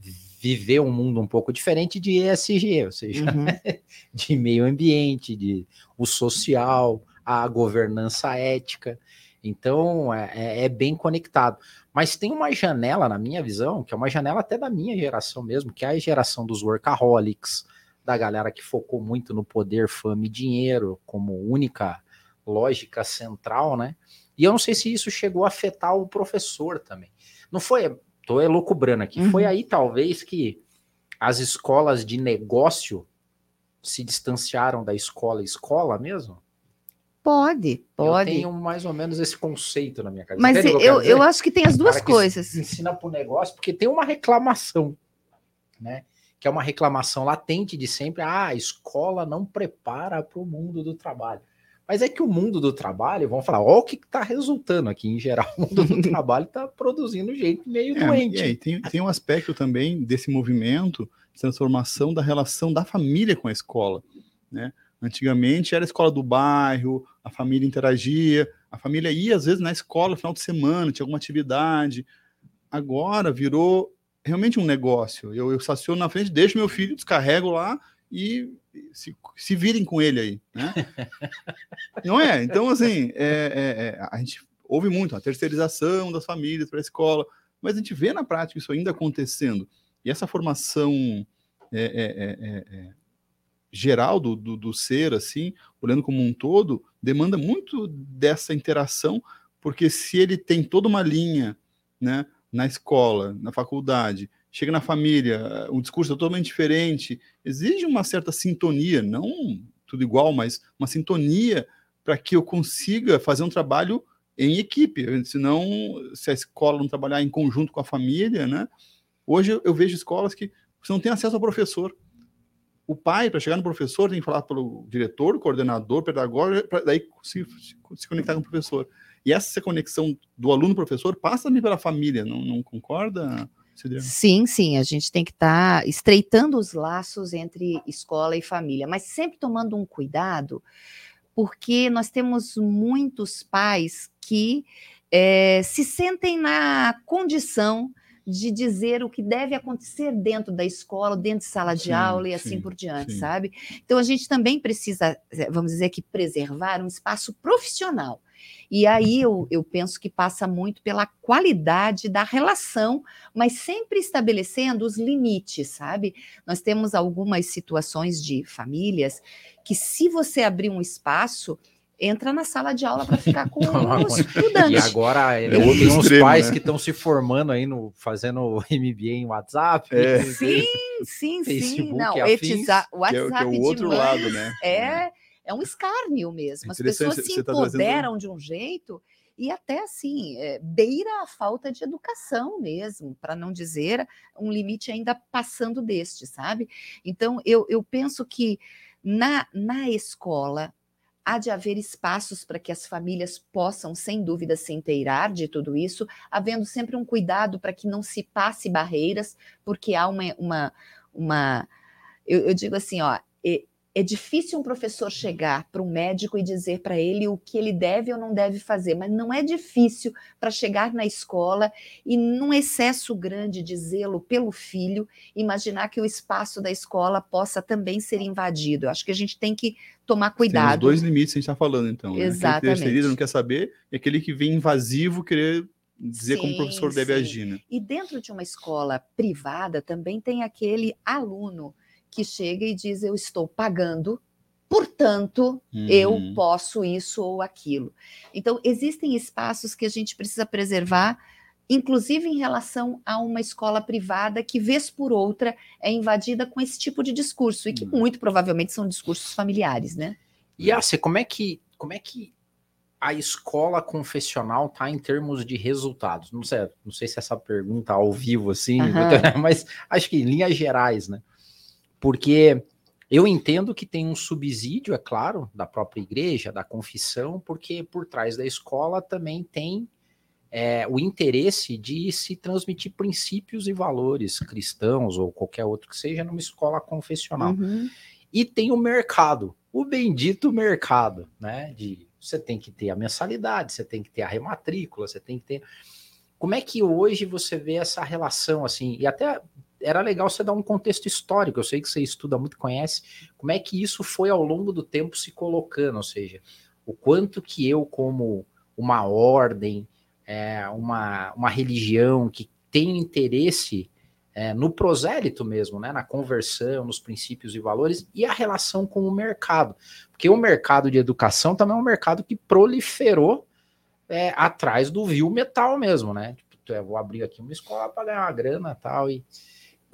viver um mundo um pouco diferente de ESG, ou seja, uhum. de meio ambiente, de o social, a governança ética. Então, é, é, é, bem conectado. Mas tem uma janela, na minha visão, que é uma janela até da minha geração mesmo, que é a geração dos workaholics, da galera que focou muito no poder, fama e dinheiro como única lógica central, né? E eu não sei se isso chegou a afetar o professor também. Não foi, tô elocubrando aqui, uhum. foi aí talvez que as escolas de negócio se distanciaram da escola escola mesmo? Pode, pode. Eu tenho mais ou menos esse conceito na minha cabeça. Mas eu, eu, eu, acho que tem as duas coisas. Ensina para o negócio, porque tem uma reclamação, né? Que é uma reclamação latente de sempre, ah, a escola não prepara para o mundo do trabalho. Mas é que o mundo do trabalho, vamos falar, olha o que está resultando aqui em geral. O mundo do trabalho está produzindo gente meio é, doente. É, tem, tem um aspecto também desse movimento de transformação da relação da família com a escola, né? Antigamente era a escola do bairro, a família interagia, a família ia às vezes na escola no final de semana, tinha alguma atividade. Agora virou realmente um negócio. Eu, eu estaciono na frente, deixo meu filho, descarrego lá e se, se virem com ele aí, né? Não é? Então, assim, é, é, é, a gente ouve muito a terceirização das famílias para a escola, mas a gente vê na prática isso ainda acontecendo. E essa formação é, é, é, é geral do, do, do, ser, assim, olhando como um todo, demanda muito dessa interação, porque se ele tem toda uma linha, né, na escola, na faculdade, chega na família, o discurso é totalmente diferente, exige uma certa sintonia, não tudo igual, mas uma sintonia para que eu consiga fazer um trabalho em equipe, senão se a escola não trabalhar em conjunto com a família, né? Hoje eu vejo escolas que você não tem acesso ao professor. O pai, para chegar no professor, tem que falar pelo diretor, coordenador, pedagogo, para daí se, se, conectar com o professor. E essa conexão do aluno-professor passa também pela família, não, não concorda? Sim, sim, a gente tem que estar tá estreitando os laços entre escola e família, mas sempre tomando um cuidado, porque nós temos muitos pais que é, se sentem na condição de dizer o que deve acontecer dentro da escola, dentro de sala de sim, aula e assim sim, por diante, sim. sabe? Então a gente também precisa, eh, vamos dizer que preservar um espaço profissional. E aí eu, eu penso que passa muito pela qualidade da relação, mas sempre estabelecendo os limites, sabe? Nós temos algumas situações de famílias que, se você abrir um espaço, entra na sala de aula para ficar com o estudante. E agora é, tem uns extremo, pais né? que estão se formando aí no fazendo MBA em WhatsApp. É. Sim, sim, sim. Não, o WhatsApp que é, que é o outro lado, né? É, é um escárnio mesmo. As pessoas se empoderam tá de um jeito e até assim é, beira a falta de educação mesmo, para não dizer um limite ainda passando deste, sabe? Então eu, eu penso que na, na escola há de haver espaços para que as famílias possam, sem dúvida, se inteirar de tudo isso, havendo sempre um cuidado para que não se passe barreiras, porque há uma. uma, uma eu, eu digo assim, ó, é difícil um professor chegar para um médico e dizer para ele o que ele deve ou não deve fazer, mas não é difícil para chegar na escola e, num excesso grande de zelo pelo filho, imaginar que o espaço da escola possa também ser invadido. Eu acho que a gente tem que tomar cuidado. Tem os dois limites que a gente está falando, então. Exatamente. Né? Aquele que não quer saber e aquele que vem invasivo querer dizer sim, como o professor sim. deve agir. Né? E dentro de uma escola privada também tem aquele aluno que chega e diz: Eu estou pagando, portanto, uhum. eu posso isso ou aquilo. Então, existem espaços que a gente precisa preservar, inclusive em relação a uma escola privada que, vez por outra, é invadida com esse tipo de discurso, e que uhum. muito provavelmente são discursos familiares, né? E assim, como é que. Como é que a escola confessional tá em termos de resultados? Não sei, não sei se essa pergunta ao vivo assim, uhum. mas acho que em linhas gerais, né? Porque eu entendo que tem um subsídio, é claro, da própria igreja, da confissão, porque por trás da escola também tem é, o interesse de se transmitir princípios e valores cristãos ou qualquer outro que seja numa escola confessional. Uhum. E tem o mercado, o bendito mercado, né? De você tem que ter a mensalidade, você tem que ter a rematrícula, você tem que ter. Como é que hoje você vê essa relação assim? E até era legal você dar um contexto histórico. Eu sei que você estuda muito, conhece. Como é que isso foi ao longo do tempo se colocando? Ou seja, o quanto que eu, como uma ordem, é, uma, uma religião que tem interesse é, no prosélito mesmo, né, na conversão, nos princípios e valores, e a relação com o mercado. Porque o mercado de educação também é um mercado que proliferou é, atrás do vil metal mesmo, né? Tipo, eu vou abrir aqui uma escola para ganhar uma grana tal, e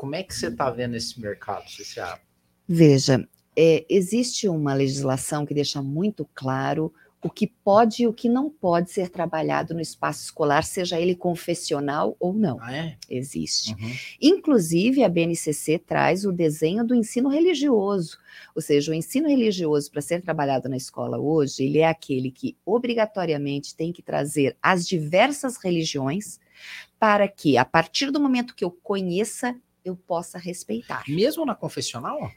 como é que você está vendo esse mercado, social? Veja, é, existe uma legislação que deixa muito claro o que pode e o que não pode ser trabalhado no espaço escolar, seja ele confessional ou não. Ah, é? Existe. Uhum. Inclusive, a BNCC traz o desenho do ensino religioso. Ou seja, o ensino religioso, para ser trabalhado na escola hoje, ele é aquele que obrigatoriamente tem que trazer as diversas religiões para que, a partir do momento que eu conheça eu possa respeitar. Mesmo na confessional?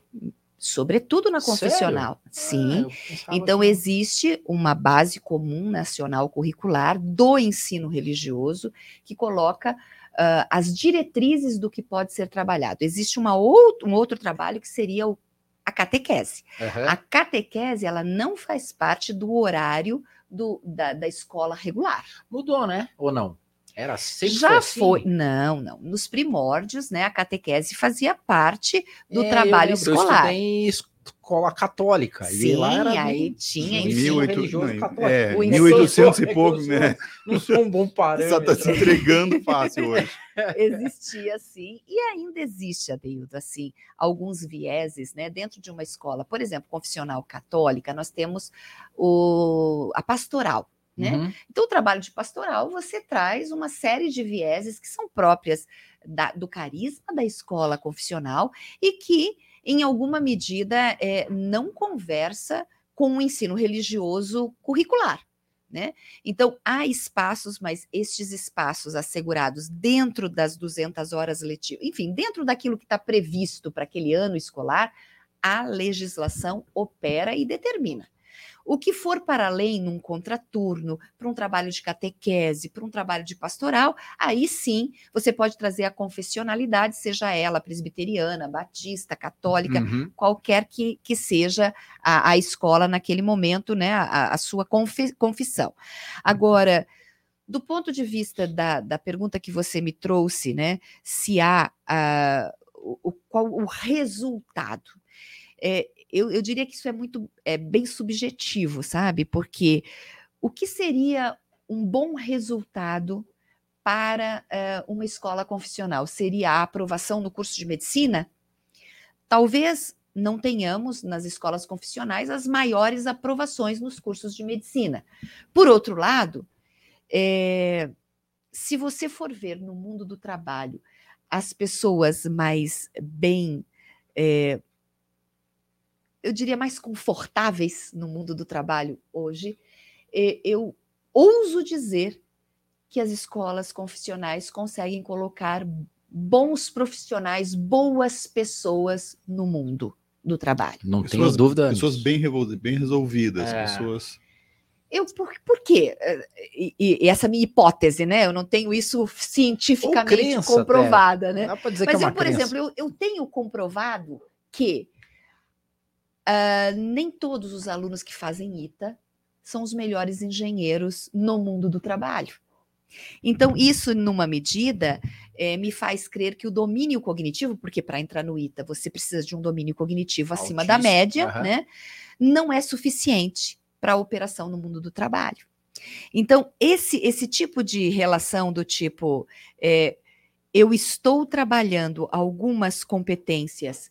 Sobretudo na confessional. Sério? Sim. Ah, então, que... existe uma base comum nacional curricular do ensino religioso que coloca uh, as diretrizes do que pode ser trabalhado. Existe uma outro, um outro trabalho que seria o, a catequese. Uhum. A catequese ela não faz parte do horário do, da, da escola regular. Mudou, né? Ou não? Era sempre Já assim? foi. Não, não. Nos primórdios, né, a catequese fazia parte do é, trabalho eu escolar. Eu escola católica. Sim, e lá era aí tinha ensino 1800, religioso não, católico. É, 1800 e pouco, né? Não sou um bom parâmetro. Só está se entregando fácil hoje. Existia sim, e ainda existe, Adeildo, assim, alguns vieses, né, dentro de uma escola, por exemplo, confissional católica, nós temos o, a pastoral, né? Uhum. Então, o trabalho de pastoral, você traz uma série de vieses que são próprias da, do carisma da escola confissional e que, em alguma medida, é, não conversa com o ensino religioso curricular. Né? Então, há espaços, mas estes espaços assegurados dentro das 200 horas letivas, enfim, dentro daquilo que está previsto para aquele ano escolar, a legislação opera e determina. O que for para além num contraturno, para um trabalho de catequese, para um trabalho de pastoral, aí sim você pode trazer a confessionalidade, seja ela presbiteriana, batista, católica, uhum. qualquer que, que seja a, a, escola naquele momento, né, a, a sua confissão. Agora, do ponto de vista da, da pergunta que você me trouxe, né, se há uh, o, qual o resultado. É, eu, eu diria que isso é muito é, bem subjetivo, sabe? Porque o que seria um bom resultado para uh, uma escola confissional? Seria a aprovação no curso de medicina? Talvez não tenhamos nas escolas confissionais as maiores aprovações nos cursos de medicina. Por outro lado, é, se você for ver no mundo do trabalho as pessoas mais bem é, eu diria, mais confortáveis no mundo do trabalho hoje, eu ouso dizer que as escolas confissionais conseguem colocar bons profissionais, boas pessoas no mundo do trabalho. Não pessoas, tenho dúvida. Pessoas bem, bem resolvidas, é. pessoas. Eu, por, por quê? E, e, essa minha hipótese, né? Eu não tenho isso cientificamente crença, comprovada, até. né? Dá dizer Mas que é eu, por crença. exemplo, eu, eu tenho comprovado que Uh, nem todos os alunos que fazem ITA são os melhores engenheiros no mundo do trabalho. Então, isso, numa medida, é, me faz crer que o domínio cognitivo, porque para entrar no ITA você precisa de um domínio cognitivo Altíssimo, acima da média, uhum. né? Não é suficiente para a operação no mundo do trabalho. Então, esse, esse tipo de relação do tipo, é, eu estou trabalhando algumas competências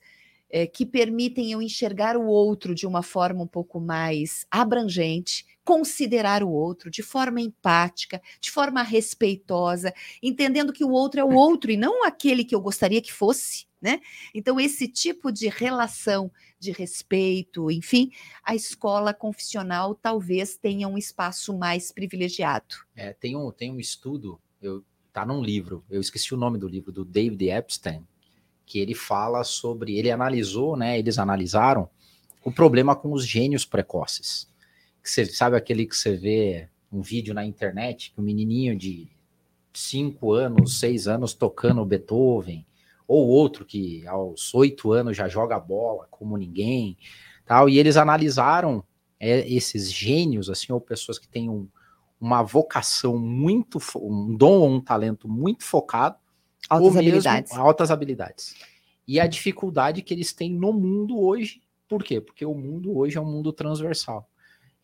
é, que permitem eu enxergar o outro de uma forma um pouco mais abrangente, considerar o outro de forma empática, de forma respeitosa, entendendo que o outro é o outro e não aquele que eu gostaria que fosse, né? Então, esse tipo de relação de respeito, enfim, a escola confissional talvez tenha um espaço mais privilegiado. É, tem um, tem um estudo, eu, tá num livro, eu esqueci o nome do livro, do David Epstein, que ele fala sobre, ele analisou, né, eles analisaram o problema com os gênios precoces. Que você sabe aquele que você vê um vídeo na internet que um menininho de 5 anos, 6 anos tocando Beethoven, ou outro que aos 8 anos já joga bola como ninguém, tal, e eles analisaram é, esses gênios, assim, ou pessoas que têm um, uma vocação muito, um dom ou um talento muito focado, Altas habilidades. Altas habilidades. E a dificuldade que eles têm no mundo hoje. Por quê? Porque o mundo hoje é um mundo transversal.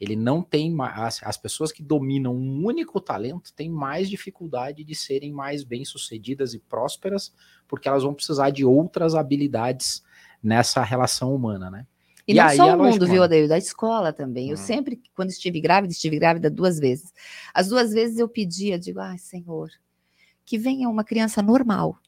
Ele não tem mais. As pessoas que dominam um único talento têm mais dificuldade de serem mais bem-sucedidas e prósperas, porque elas vão precisar de outras habilidades nessa relação humana, né? E, e não só o mundo, viu, Adeio? Da escola também. Hum. Eu sempre, quando estive grávida, estive grávida duas vezes. As duas vezes eu pedia, digo, ai, Senhor, que venha uma criança normal,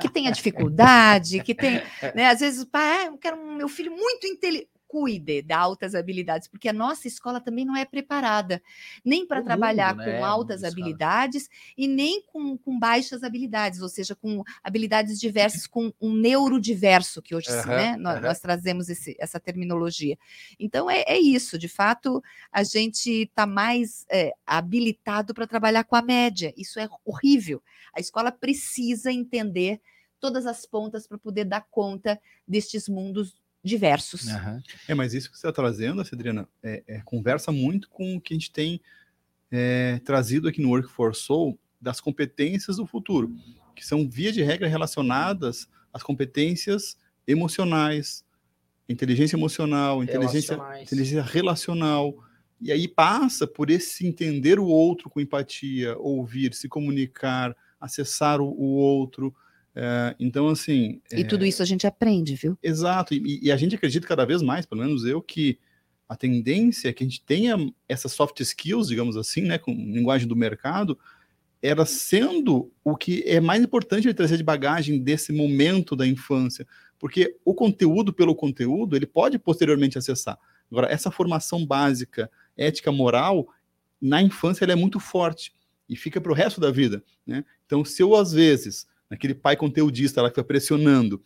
que tenha dificuldade, que tem, né, às vezes o pai, ah, eu quero um meu filho muito inteligente, cuide de altas habilidades, porque a nossa escola também não é preparada nem para trabalhar mundo, né? com altas habilidades e nem com, com baixas habilidades, ou seja, com habilidades diversas, com um neurodiverso, que hoje uhum, né, nós, nós, trazemos esse, essa terminologia. Então, é, é, isso, de fato, a gente está mais é, habilitado para trabalhar com a média, isso é horrível. A escola precisa entender todas as pontas para poder dar conta destes mundos diversos. Uhum. É, mas isso que você está trazendo, Cedriana, é, é, conversa muito com o que a gente tem é, trazido aqui no Workforce Soul das competências do futuro, que são, via de regra, relacionadas às competências emocionais, inteligência emocional, inteligência, inteligência relacional. E aí passa por esse entender o outro com empatia, ouvir, se comunicar, acessar o, o outro. É, então, assim. E é... tudo isso a gente aprende, viu? Exato. E, e, a gente acredita cada vez mais, pelo menos eu, que a tendência é que a gente tenha essas soft skills, digamos assim, né, com linguagem do mercado, era sendo o que é mais importante de trazer de bagagem desse momento da infância, porque o conteúdo pelo conteúdo ele pode posteriormente acessar. Agora, essa formação básica, ética, moral, na infância ela é muito forte e fica para o resto da vida. Né? Então, se eu, às vezes, naquele pai conteudista lá que está pressionando,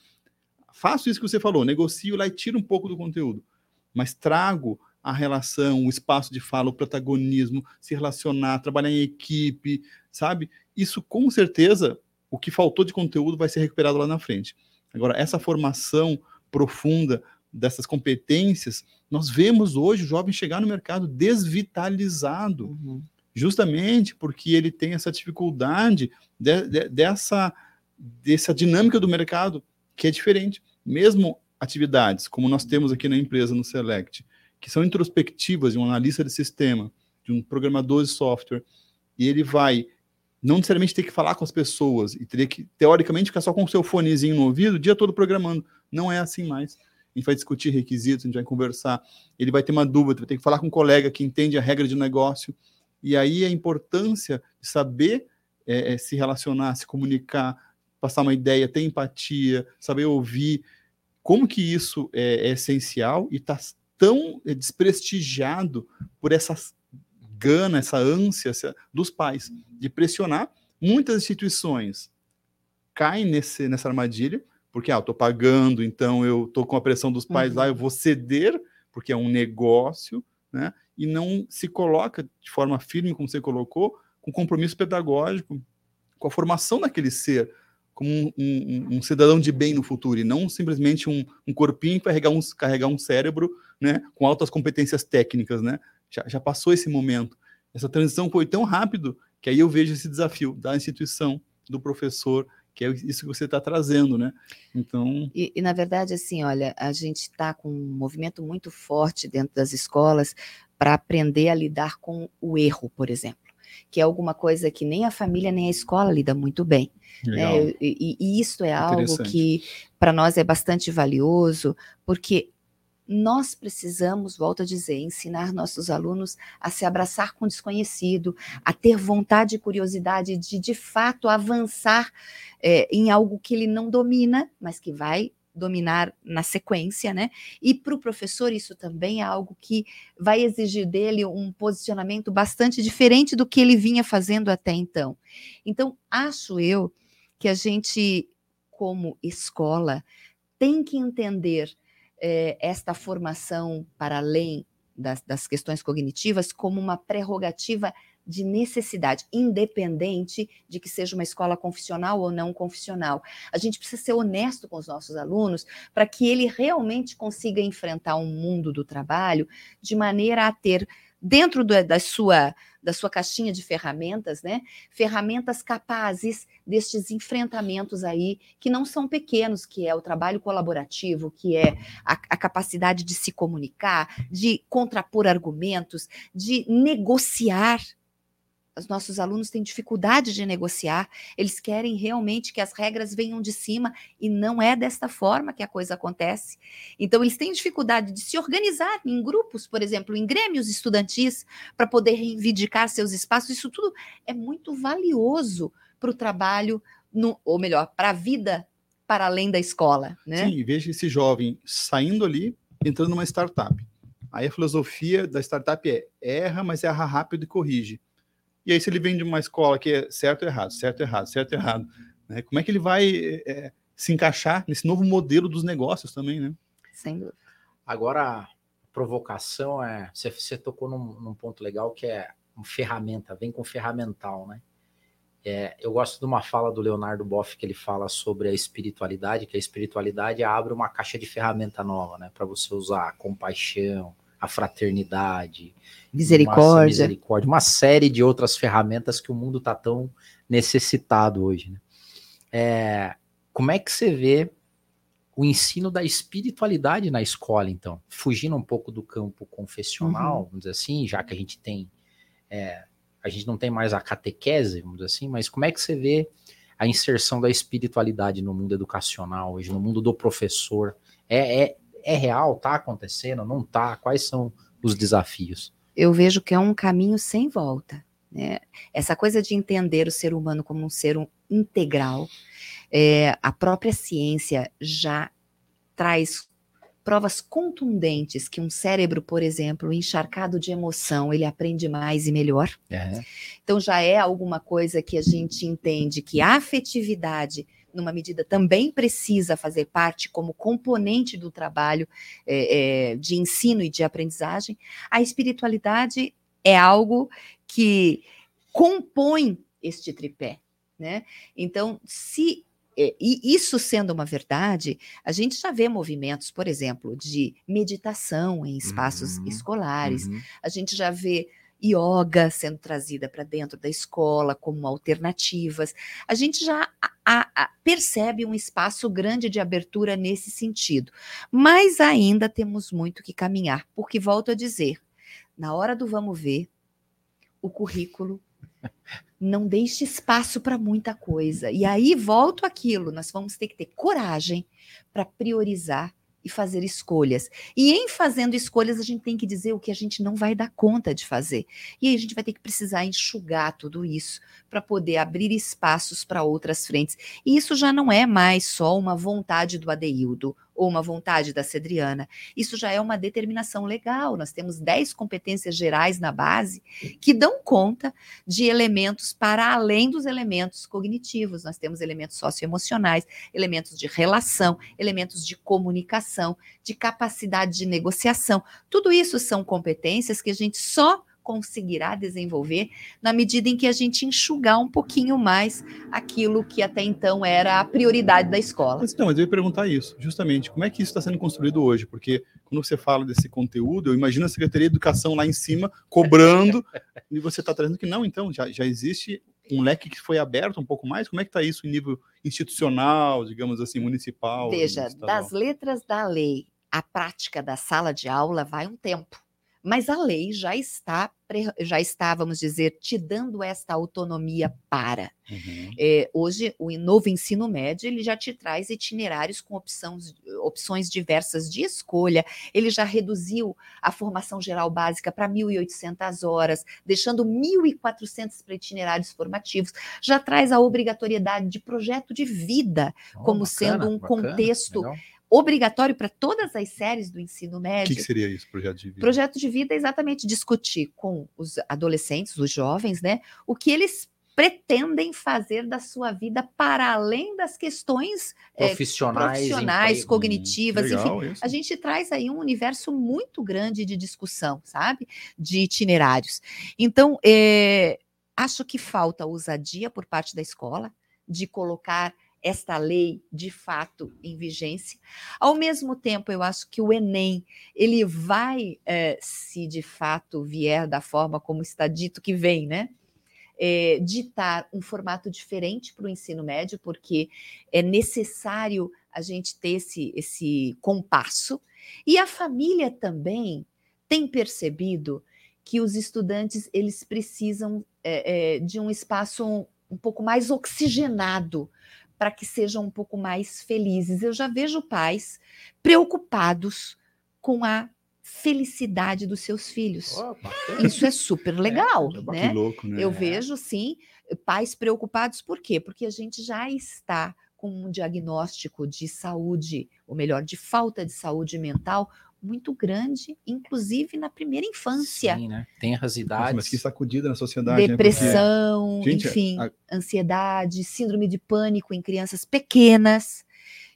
faço isso que você falou, negocio lá e tiro um pouco do conteúdo, mas trago a relação, o espaço de fala, o protagonismo, se relacionar, trabalhar em equipe, sabe? Isso com certeza, o que faltou de conteúdo vai ser recuperado lá na frente. Agora, essa formação profunda dessas competências, nós vemos hoje o jovem chegar no mercado desvitalizado, uhum. justamente porque ele tem essa dificuldade de, de, dessa, dessa dinâmica do mercado que é diferente. Mesmo atividades como nós temos aqui na empresa, no Select, que são introspectivas de um analista de sistema, de um programador de software, e ele vai não necessariamente ter que falar com as pessoas e teria que, teoricamente, ficar só com o seu fonezinho no ouvido o dia todo programando. Não é assim mais. A gente vai discutir requisitos, a gente vai conversar, ele vai ter uma dúvida, vai ter que falar com um colega que entende a regra de negócio. E aí a importância de saber é, é, se relacionar, se comunicar, passar uma ideia, ter empatia, saber ouvir, como que isso é, é essencial e está tão eh, desprestigiado por essa gana, essa ânsia dos pais de pressionar. Muitas instituições caem nesse, nessa armadilha, porque ah, eu estou pagando, então eu estou com a pressão dos pais uhum. lá, eu vou ceder, porque é um negócio, né? E não se coloca de forma firme, como você colocou, com compromisso pedagógico, com a formação daquele ser como um, um, um, cidadão de bem no futuro e não simplesmente um, um corpinho carregar um, carregar um cérebro né, com altas competências técnicas. Né? Já, já passou esse momento. Essa transição foi tão rápido que aí eu vejo esse desafio da instituição, do professor, que é isso que você está trazendo, né? Então. E, e, na verdade, assim, olha, a gente está com um movimento muito forte dentro das escolas para aprender a lidar com o erro, por exemplo que é alguma coisa que nem a família nem a escola lida muito bem. Né? E, e, isso é algo que para nós é bastante valioso, porque nós precisamos, volto a dizer, ensinar nossos alunos a se abraçar com o desconhecido, a ter vontade e curiosidade de, de fato, avançar é, em algo que ele não domina, mas que vai dominar na sequência, né? E para o professor, isso também é algo que vai exigir dele um posicionamento bastante diferente do que ele vinha fazendo até então. Então, acho eu que a gente, como escola, tem que entender eh, esta formação para além das, das questões cognitivas como uma prerrogativa de necessidade, independente de que seja uma escola confissional ou não confissional. A gente precisa ser honesto com os nossos alunos para que ele realmente consiga enfrentar um mundo do trabalho de maneira a ter dentro do, da sua da sua caixinha de ferramentas, né? Ferramentas capazes destes enfrentamentos aí que não são pequenos, que é o trabalho colaborativo, que é a, a capacidade de se comunicar, de contrapor argumentos, de negociar os nossos alunos têm dificuldade de negociar, eles querem realmente que as regras venham de cima e não é desta forma que a coisa acontece. Então, eles têm dificuldade de se organizar em grupos, por exemplo, em grêmios estudantis, para poder reivindicar seus espaços. Isso tudo é muito valioso para o trabalho, no, ou melhor, para a vida para além da escola. Né? Sim, veja esse jovem saindo ali, entrando numa startup. Aí a filosofia da startup é erra, mas erra rápido e corrige. E aí, se ele vem de uma escola que é certo ou errado, certo ou errado, certo ou errado, né? como é que ele vai é, se encaixar nesse novo modelo dos negócios também, né? Sem dúvida. Agora, a provocação é. Você, você tocou num, num, ponto legal que é uma ferramenta, vem com ferramental, né? É, eu gosto de uma fala do Leonardo Boff que ele fala sobre a espiritualidade, que a espiritualidade abre uma caixa de ferramenta nova, né? Para você usar compaixão, a fraternidade, misericórdia. Uma, misericórdia, uma série de outras ferramentas que o mundo está tão necessitado hoje. Né? É, como é que você vê o ensino da espiritualidade na escola, então, fugindo um pouco do campo confessional, uhum. vamos dizer assim, já que a gente tem, é, a gente não tem mais a catequese, vamos dizer assim, mas como é que você vê a inserção da espiritualidade no mundo educacional hoje, no mundo do professor? É, é, é real? Tá acontecendo? Não tá? Quais são os desafios? Eu vejo que é um caminho sem volta. Né? Essa coisa de entender o ser humano como um ser integral, é, a própria ciência já traz provas contundentes que um cérebro, por exemplo, encharcado de emoção, ele aprende mais e melhor. É. Então já é alguma coisa que a gente entende que a afetividade, numa medida, também precisa fazer parte como componente do trabalho é, é, de ensino e de aprendizagem. A espiritualidade é algo que compõe este tripé. Né? Então, se é, e isso sendo uma verdade, a gente já vê movimentos, por exemplo, de meditação em espaços uhum, escolares, uhum. a gente já vê yoga sendo trazida para dentro da escola como alternativas. A gente já a, a, percebe um espaço grande de abertura nesse sentido, mas ainda temos muito que caminhar, porque volto a dizer, na hora do vamos ver, o currículo não deixe espaço para muita coisa. E aí volto aquilo, nós vamos ter que ter coragem para priorizar e fazer escolhas. E em fazendo escolhas, a gente tem que dizer o que a gente não vai dar conta de fazer. E aí a gente vai ter que precisar enxugar tudo isso para poder abrir espaços para outras frentes. E isso já não é mais só uma vontade do Adeildo ou uma vontade da Cedriana. Isso já é uma determinação legal. Nós temos 10 competências gerais na base que dão conta de elementos para além dos elementos cognitivos. Nós temos elementos socioemocionais, elementos de relação, elementos de comunicação, de capacidade de negociação. Tudo isso são competências que a gente só conseguirá desenvolver na medida em que a gente enxugar um pouquinho mais aquilo que até então era a prioridade da escola. Mas, não, mas eu ia perguntar isso, justamente, como é que isso está sendo construído hoje? Porque quando você fala desse conteúdo, eu imagino a Secretaria de Educação lá em cima cobrando, e você está trazendo que não, então, já, já existe um leque que foi aberto um pouco mais? Como é que está isso em nível institucional, digamos assim, municipal? Veja, das letras da lei à prática da sala de aula vai um tempo mas a lei já está, já está, vamos dizer, te dando esta autonomia para. Uhum. É, hoje, o novo ensino médio, ele já te traz itinerários com opções, opções diversas de escolha, ele já reduziu a formação geral básica para 1.800 horas, deixando 1.400 para itinerários formativos, já traz a obrigatoriedade de projeto de vida oh, como bacana, sendo um bacana, contexto... Legal obrigatório para todas as séries do ensino médio. O que, que, seria isso, projeto de vida? Projeto de vida é exatamente discutir com os adolescentes, os jovens, né, o que eles pretendem fazer da sua vida para além das questões profissionais, é, profissionais cognitivas, Legal, enfim. Isso. A gente traz aí um universo muito grande de discussão, sabe? De itinerários. Então, é, acho que falta ousadia por parte da escola de colocar esta lei de fato em vigência. Ao mesmo tempo, eu acho que o Enem ele vai, é, se de fato vier da forma como está dito que vem, né? É, ditar um formato diferente para o ensino médio, porque é necessário a gente ter esse, esse compasso. E a família também tem percebido que os estudantes eles precisam é, é, de um espaço um, um pouco mais oxigenado para que sejam um pouco mais felizes. Eu já vejo pais preocupados com a felicidade dos seus filhos. Oh, Isso é super legal, é, né? Louco, né? Eu vejo sim pais preocupados por quê? Porque a gente já está com um diagnóstico de saúde, ou melhor, de falta de saúde mental muito grande, inclusive na primeira infância. Sim, né? Tem as idades. mas que sacudida na sociedade. Né? Depressão, né? Porque... enfim, a... ansiedade, síndrome de pânico em crianças pequenas.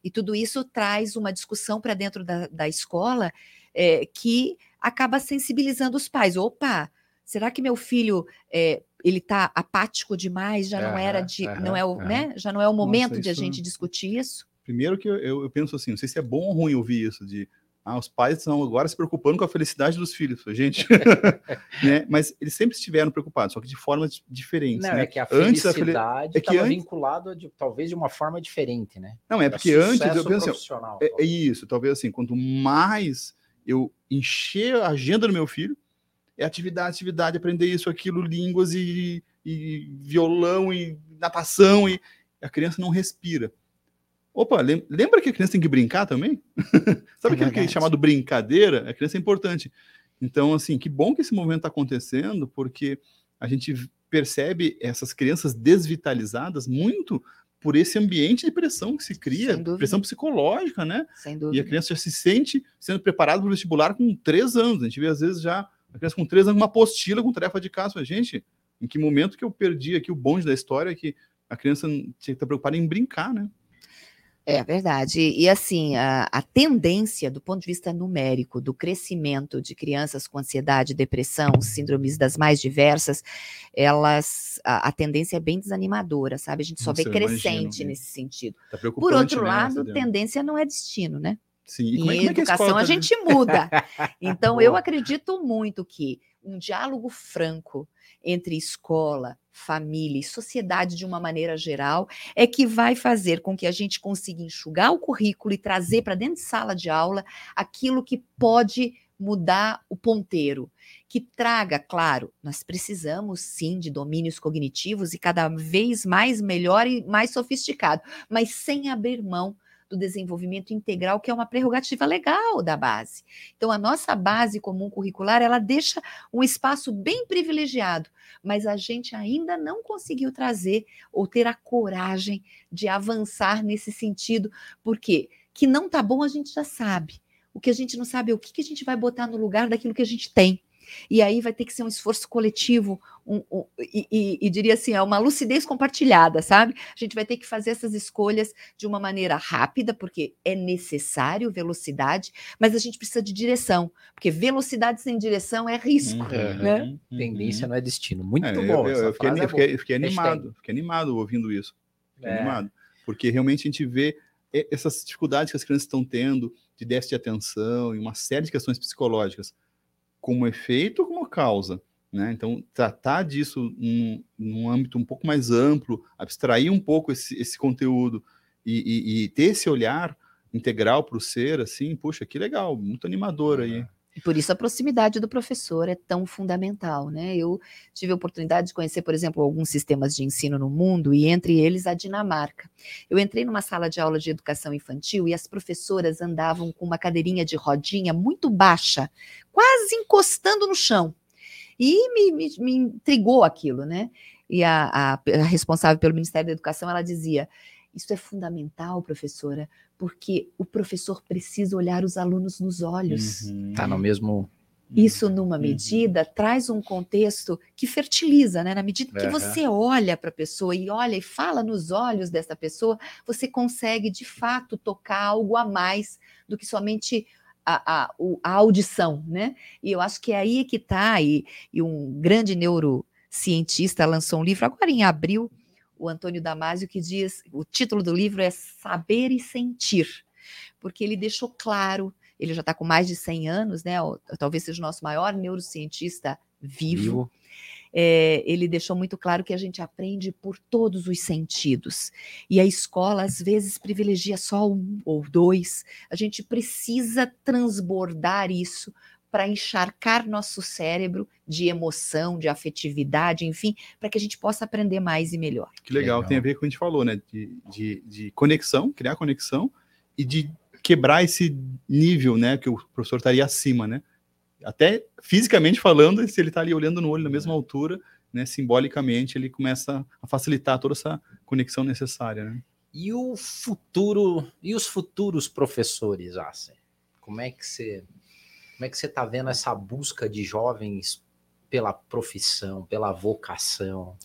E tudo isso traz uma discussão para dentro da, da escola é, que acaba sensibilizando os pais. Opa, será que meu filho é, ele está apático demais? Já não era de, não é o, né? Já não é o momento Nossa, de a gente discutir isso. Primeiro que eu, eu, eu penso assim, não sei se é bom ou ruim ouvir isso de Ah, os pais estão agora se preocupando com a felicidade dos filhos, gente. né? Mas eles sempre estiveram preocupados, só que de formas diferentes. Não, né? é que a felicidade antes, é que antes... vinculada de, talvez de uma forma diferente, né? Não, é porque antes eu penso assim, é, é, isso, talvez assim, quanto mais eu encher a agenda do meu filho, é atividade, atividade, aprender isso, aquilo, línguas e, e violão e natação, e a criança não respira. Opa, lembra que a criança tem que brincar também? Sabe é aquilo que é chamado brincadeira? A criança é importante. Então, assim, que bom que esse movimento está acontecendo, porque a gente percebe essas crianças desvitalizadas muito por esse ambiente de pressão que se cria, pressão psicológica, né? Sem dúvida. E a criança já se sente sendo preparada para o vestibular com três anos. A gente vê, às vezes, já a criança com três anos, uma apostila com tarefa de casa. Gente, em que momento que eu perdi aqui o bonde da história que a criança tinha que estar preocupada em brincar, né? É verdade. E, e assim, a, a, tendência do ponto de vista numérico do crescimento de crianças com ansiedade, depressão, síndromes das mais diversas, elas a, a tendência é bem desanimadora, sabe? A gente só Nossa, vê crescente nesse sentido. Tá Por outro né, lado, tendência não é destino, né? Sim. E como é, como é educação a, a gente muda. Então, eu acredito muito que um diálogo franco entre escola, família e sociedade de uma maneira geral é que vai fazer com que a gente consiga enxugar o currículo e trazer para dentro de sala de aula aquilo que pode mudar o ponteiro, que traga, claro, nós precisamos sim de domínios cognitivos e cada vez mais melhor e mais sofisticado, mas sem abrir mão do desenvolvimento integral, que é uma prerrogativa legal da base. Então, a nossa base comum curricular, ela deixa um espaço bem privilegiado, mas a gente ainda não conseguiu trazer ou ter a coragem de avançar nesse sentido, porque que não tá bom a gente já sabe. O que a gente não sabe é o que, que a gente vai botar no lugar daquilo que a gente tem. E aí vai ter que ser um esforço coletivo, um, um, e, e, e, diria assim, é uma lucidez compartilhada, sabe? A gente vai ter que fazer essas escolhas de uma maneira rápida, porque é necessário velocidade, mas a gente precisa de direção, porque velocidade sem direção é risco. Uhum, né? Uhum. Tendência não é destino. Muito é, bom. Eu, eu, eu fiquei, é fiquei, eu fiquei animado, fiquei animado ouvindo isso. Fiquei é. animado. Porque realmente a gente vê essas dificuldades que as crianças estão tendo de déficit de atenção e uma série de questões psicológicas como efeito ou como causa. Né? Então, tratar disso num, num, âmbito um pouco mais amplo, abstrair um pouco esse, esse conteúdo e, e, e, ter esse olhar integral para o ser, assim, puxa, que legal, muito animador aí. Por isso a proximidade do professor é tão fundamental, né? Eu tive a oportunidade de conhecer, por exemplo, alguns sistemas de ensino no mundo e entre eles a Dinamarca. Eu entrei numa sala de aula de educação infantil e as professoras andavam com uma cadeirinha de rodinha muito baixa, quase encostando no chão. E me, me, me intrigou aquilo, né? E a, a, a responsável pelo Ministério da Educação, ela dizia: isso é fundamental, professora, porque o professor precisa olhar os alunos nos olhos. Uhum. Tá no mesmo. Isso, numa uhum. medida, traz um contexto que fertiliza, né? Na medida que uhum. você olha para a pessoa e olha e fala nos olhos dessa pessoa, você consegue, de fato, tocar algo a mais do que somente a, a, a audição, né? E eu acho que é aí que está, e, e um grande neurocientista lançou um livro agora em abril, o Antônio Damasio, que diz: o título do livro é Saber e Sentir, porque ele deixou claro, ele já está com mais de 100 anos, né? Talvez seja o nosso maior neurocientista vivo. vivo. É, ele deixou muito claro que a gente aprende por todos os sentidos. E a escola, às vezes, privilegia só um ou dois. A gente precisa transbordar isso para encharcar nosso cérebro de emoção, de afetividade, enfim, para que a gente possa aprender mais e melhor. Que legal, legal. tem a ver com o que a gente falou, né? De, de, de, conexão, criar conexão e de quebrar esse nível, né? Que o professor estaria acima, né? Até fisicamente falando, se ele está ali olhando no olho na mesma altura, né? Simbolicamente, ele começa a facilitar toda essa conexão necessária, né? E o futuro, e os futuros professores, Assim? Como é que você como é que você está vendo essa busca de jovens pela profissão, pela vocação?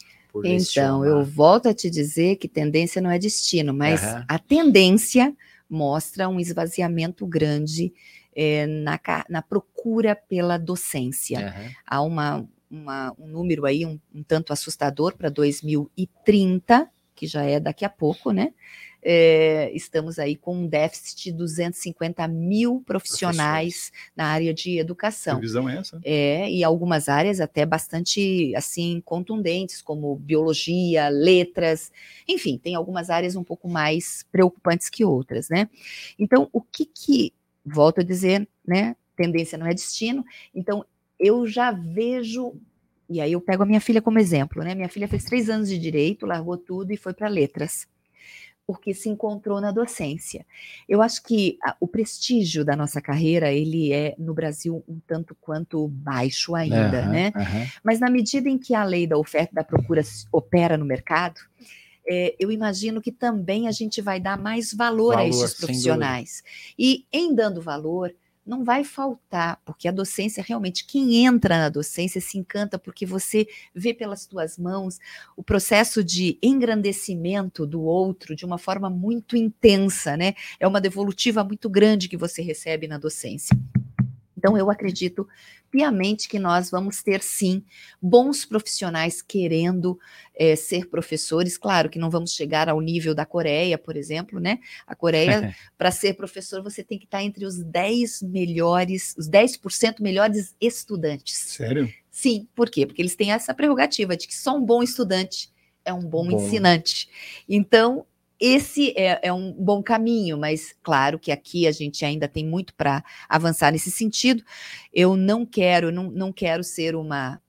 então, eu volto a te dizer que tendência não é destino, mas uhum. a tendência mostra um esvaziamento grande é, na, na, procura pela docência. Uhum. Há uma, uma, um número aí um, um tanto assustador para 2030, que já é daqui a pouco, né? É, estamos aí com um déficit de 250 mil profissionais na área de educação. Que visão é essa? É, e algumas áreas até bastante assim contundentes, como biologia, letras, enfim, tem algumas áreas um pouco mais preocupantes que outras, né? Então, o que que, volto a dizer, né? Tendência não é destino. Então, eu já vejo e aí eu pego a minha filha como exemplo, né? Minha filha fez três anos de direito, largou tudo e foi para letras, porque se encontrou na docência. Eu acho que a, o prestígio da nossa carreira ele é no Brasil um tanto quanto baixo ainda, uhum, né? Uhum. Mas na medida em que a lei da oferta e da procura opera no mercado, é, eu imagino que também a gente vai dar mais valor, valor a esses profissionais. E em dando valor, não vai faltar, porque a docência realmente, quem entra na docência se encanta porque você vê pelas tuas mãos o processo de engrandecimento do outro de uma forma muito intensa, né? É uma devolutiva muito grande que você recebe na docência. Então, eu acredito piamente que nós vamos ter, sim, bons profissionais querendo é, ser professores. Claro que não vamos chegar ao nível da Coreia, por exemplo, né? A Coreia, para ser professor, você tem que estar entre os 10 melhores, os 10% melhores estudantes. Sério? Sim, por quê? Porque eles têm essa prerrogativa de que só um bom estudante é um bom, bom. ensinante. Então, esse é, é, um bom caminho, mas claro que aqui a gente ainda tem muito para avançar nesse sentido. Eu não quero, não, não quero ser uma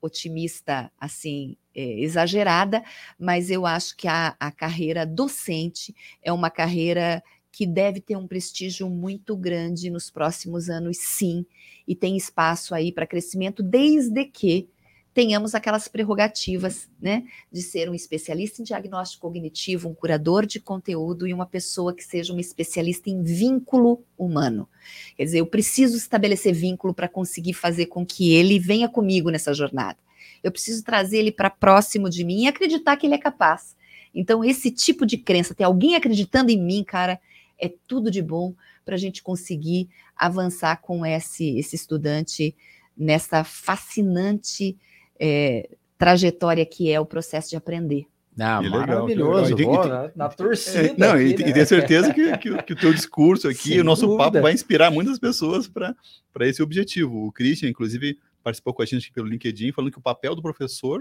otimista assim é, exagerada, mas eu acho que a, a carreira docente é uma carreira que deve ter um prestígio muito grande nos próximos anos, sim, e tem espaço aí para crescimento, desde que tenhamos aquelas prerrogativas, né, de ser um especialista em diagnóstico cognitivo, um curador de conteúdo e uma pessoa que seja uma especialista em vínculo humano. Quer dizer, eu preciso estabelecer vínculo para conseguir fazer com que ele venha comigo nessa jornada. Eu preciso trazer ele para próximo de mim e acreditar que ele é capaz. Então, esse tipo de crença, ter alguém acreditando em mim, cara, é tudo de bom para a gente conseguir avançar com esse, esse estudante nessa fascinante é, trajetória que é o processo de aprender. Ah, que maravilhoso, legal, que, na, na, torcida. É, não, aqui, e, né? e tenho certeza que, que, que, o teu discurso aqui, Sem o nosso dúvida. papo vai inspirar muitas pessoas para esse objetivo. O Christian, inclusive, participou com a gente pelo LinkedIn, falando que o papel do professor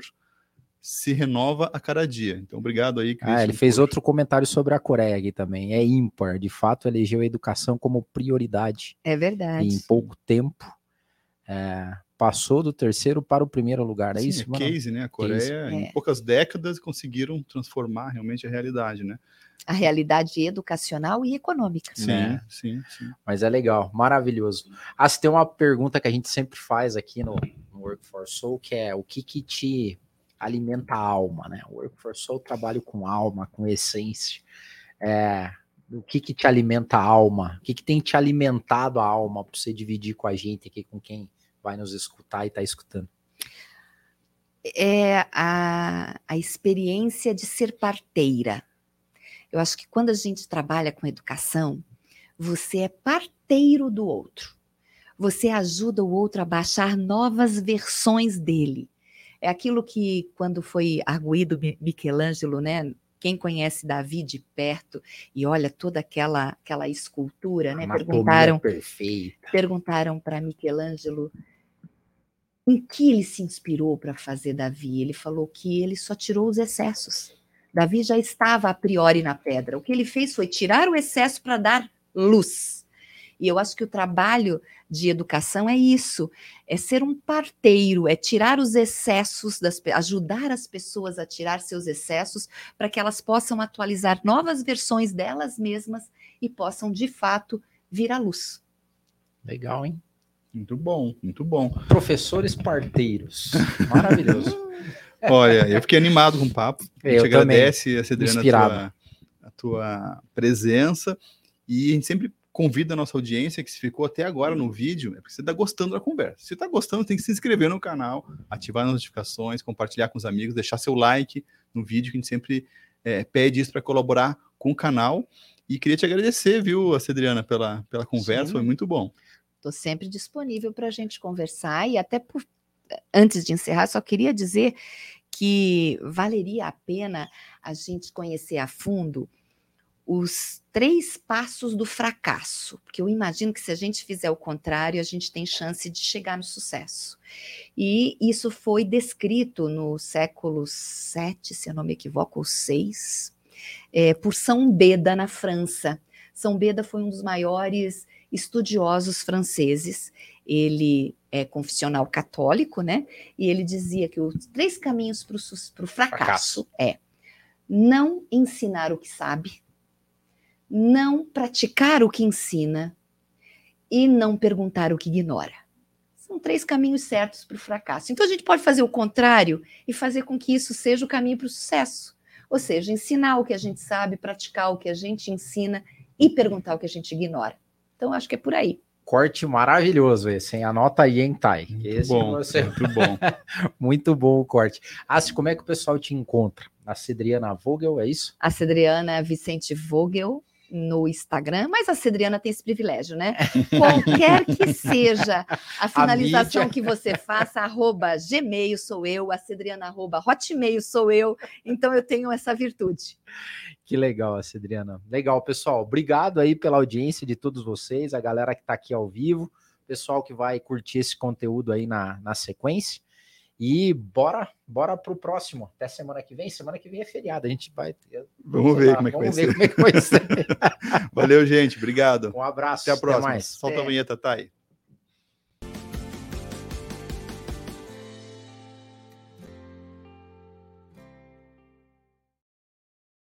se renova a cada dia. Então, obrigado aí, Christian. Ah, ele fez outro comentário sobre a Coreia aqui também. É ímpar, de fato, elegeu a educação como prioridade. É verdade. em pouco tempo. É, passou do terceiro para o primeiro lugar, é Sim, isso? É case, né? A Coreia, case. em é. poucas décadas, conseguiram transformar realmente a realidade, né? A realidade educacional e econômica. Sim, é. sim, sim. Mas é legal, maravilhoso. Ah, se tem uma pergunta que a gente sempre faz aqui no, no Work for Soul, que é o que que te alimenta a alma, né? O Work for Soul trabalho com alma, com essência. É, o que que te alimenta a alma? O que que tem te alimentado a alma para você dividir com a gente aqui, com quem vai nos escutar e está escutando? É a, a experiência de ser parteira. Eu acho que quando a gente trabalha com educação, você é parteiro do outro. Você ajuda o outro a baixar novas versões dele. É aquilo que, quando foi arguído Michelangelo, né? Quem conhece Davi de perto e olha toda aquela aquela escultura, né? Perguntaram, perfeita. perguntaram para Michelangelo em que ele se inspirou para fazer Davi? Ele falou que ele só tirou os excessos. Davi já estava a priori na pedra. O que ele fez foi tirar o excesso para dar luz. E eu acho que o trabalho de educação é isso, é ser um parteiro, é tirar os excessos, das, ajudar as pessoas a tirar seus excessos para que elas possam atualizar novas versões delas mesmas e possam de fato vir à luz. Legal, hein? Muito bom, muito bom. Professores parteiros. Maravilhoso. Olha, eu fiquei animado com o papo. A gente eu agradece, Cedriana, a tua, a tua presença. E a gente sempre convida a nossa audiência que se ficou até agora no vídeo, é porque você está gostando da conversa. Se está gostando, tem que se inscrever no canal, ativar as notificações, compartilhar com os amigos, deixar seu like no vídeo, que a gente sempre é, pede isso para colaborar com o canal. E queria te agradecer, viu, Cedriana, pela, pela conversa, Sim. foi muito bom. Estou sempre disponível para a gente conversar e até por, antes de encerrar, só queria dizer que valeria a pena a gente conhecer a fundo os três passos do fracasso, porque eu imagino que se a gente fizer o contrário, a gente tem chance de chegar no sucesso. E isso foi descrito no século VII, se eu não me equivoco, ou VI, é, por São Beda, na França. São Beda foi um dos maiores estudiosos franceses. Ele é confessional católico, né? E ele dizia que os três caminhos para o fracasso, fracasso é não ensinar o que sabe, não praticar o que ensina e não perguntar o que ignora. São três caminhos certos para o fracasso. Então a gente pode fazer o contrário e fazer com que isso seja o caminho para o sucesso. Ou seja, ensinar o que a gente sabe, praticar o que a gente ensina e perguntar o que a gente ignora. Então acho que é por aí. Corte maravilhoso esse, hein? Anota aí, hein, Thay? Muito esse bom, você... muito bom. muito bom o corte. Assi, como é que o pessoal te encontra? A Cedriana Vogel, é isso? A Cedriana Vicente Vogel, no Instagram, mas a Cedriana tem esse privilégio, né? Qualquer que seja a finalização a que você faça, arroba Gmail sou eu, a Cedriana arroba Hotmail sou eu, então eu tenho essa virtude. Que legal, Cedriana. Legal, pessoal. Obrigado aí pela audiência de todos vocês, a galera que está aqui ao vivo, pessoal que vai curtir esse conteúdo aí na, na sequência. E bora, bora pro próximo. Até semana que vem. Semana que vem é feriado. A gente vai. Vamos ver, lá, como, é vamos ver como é que vai ser. Valeu, gente. Obrigado. Um abraço. Até a próxima. Até mais. Solta é. a vinheta, tá aí.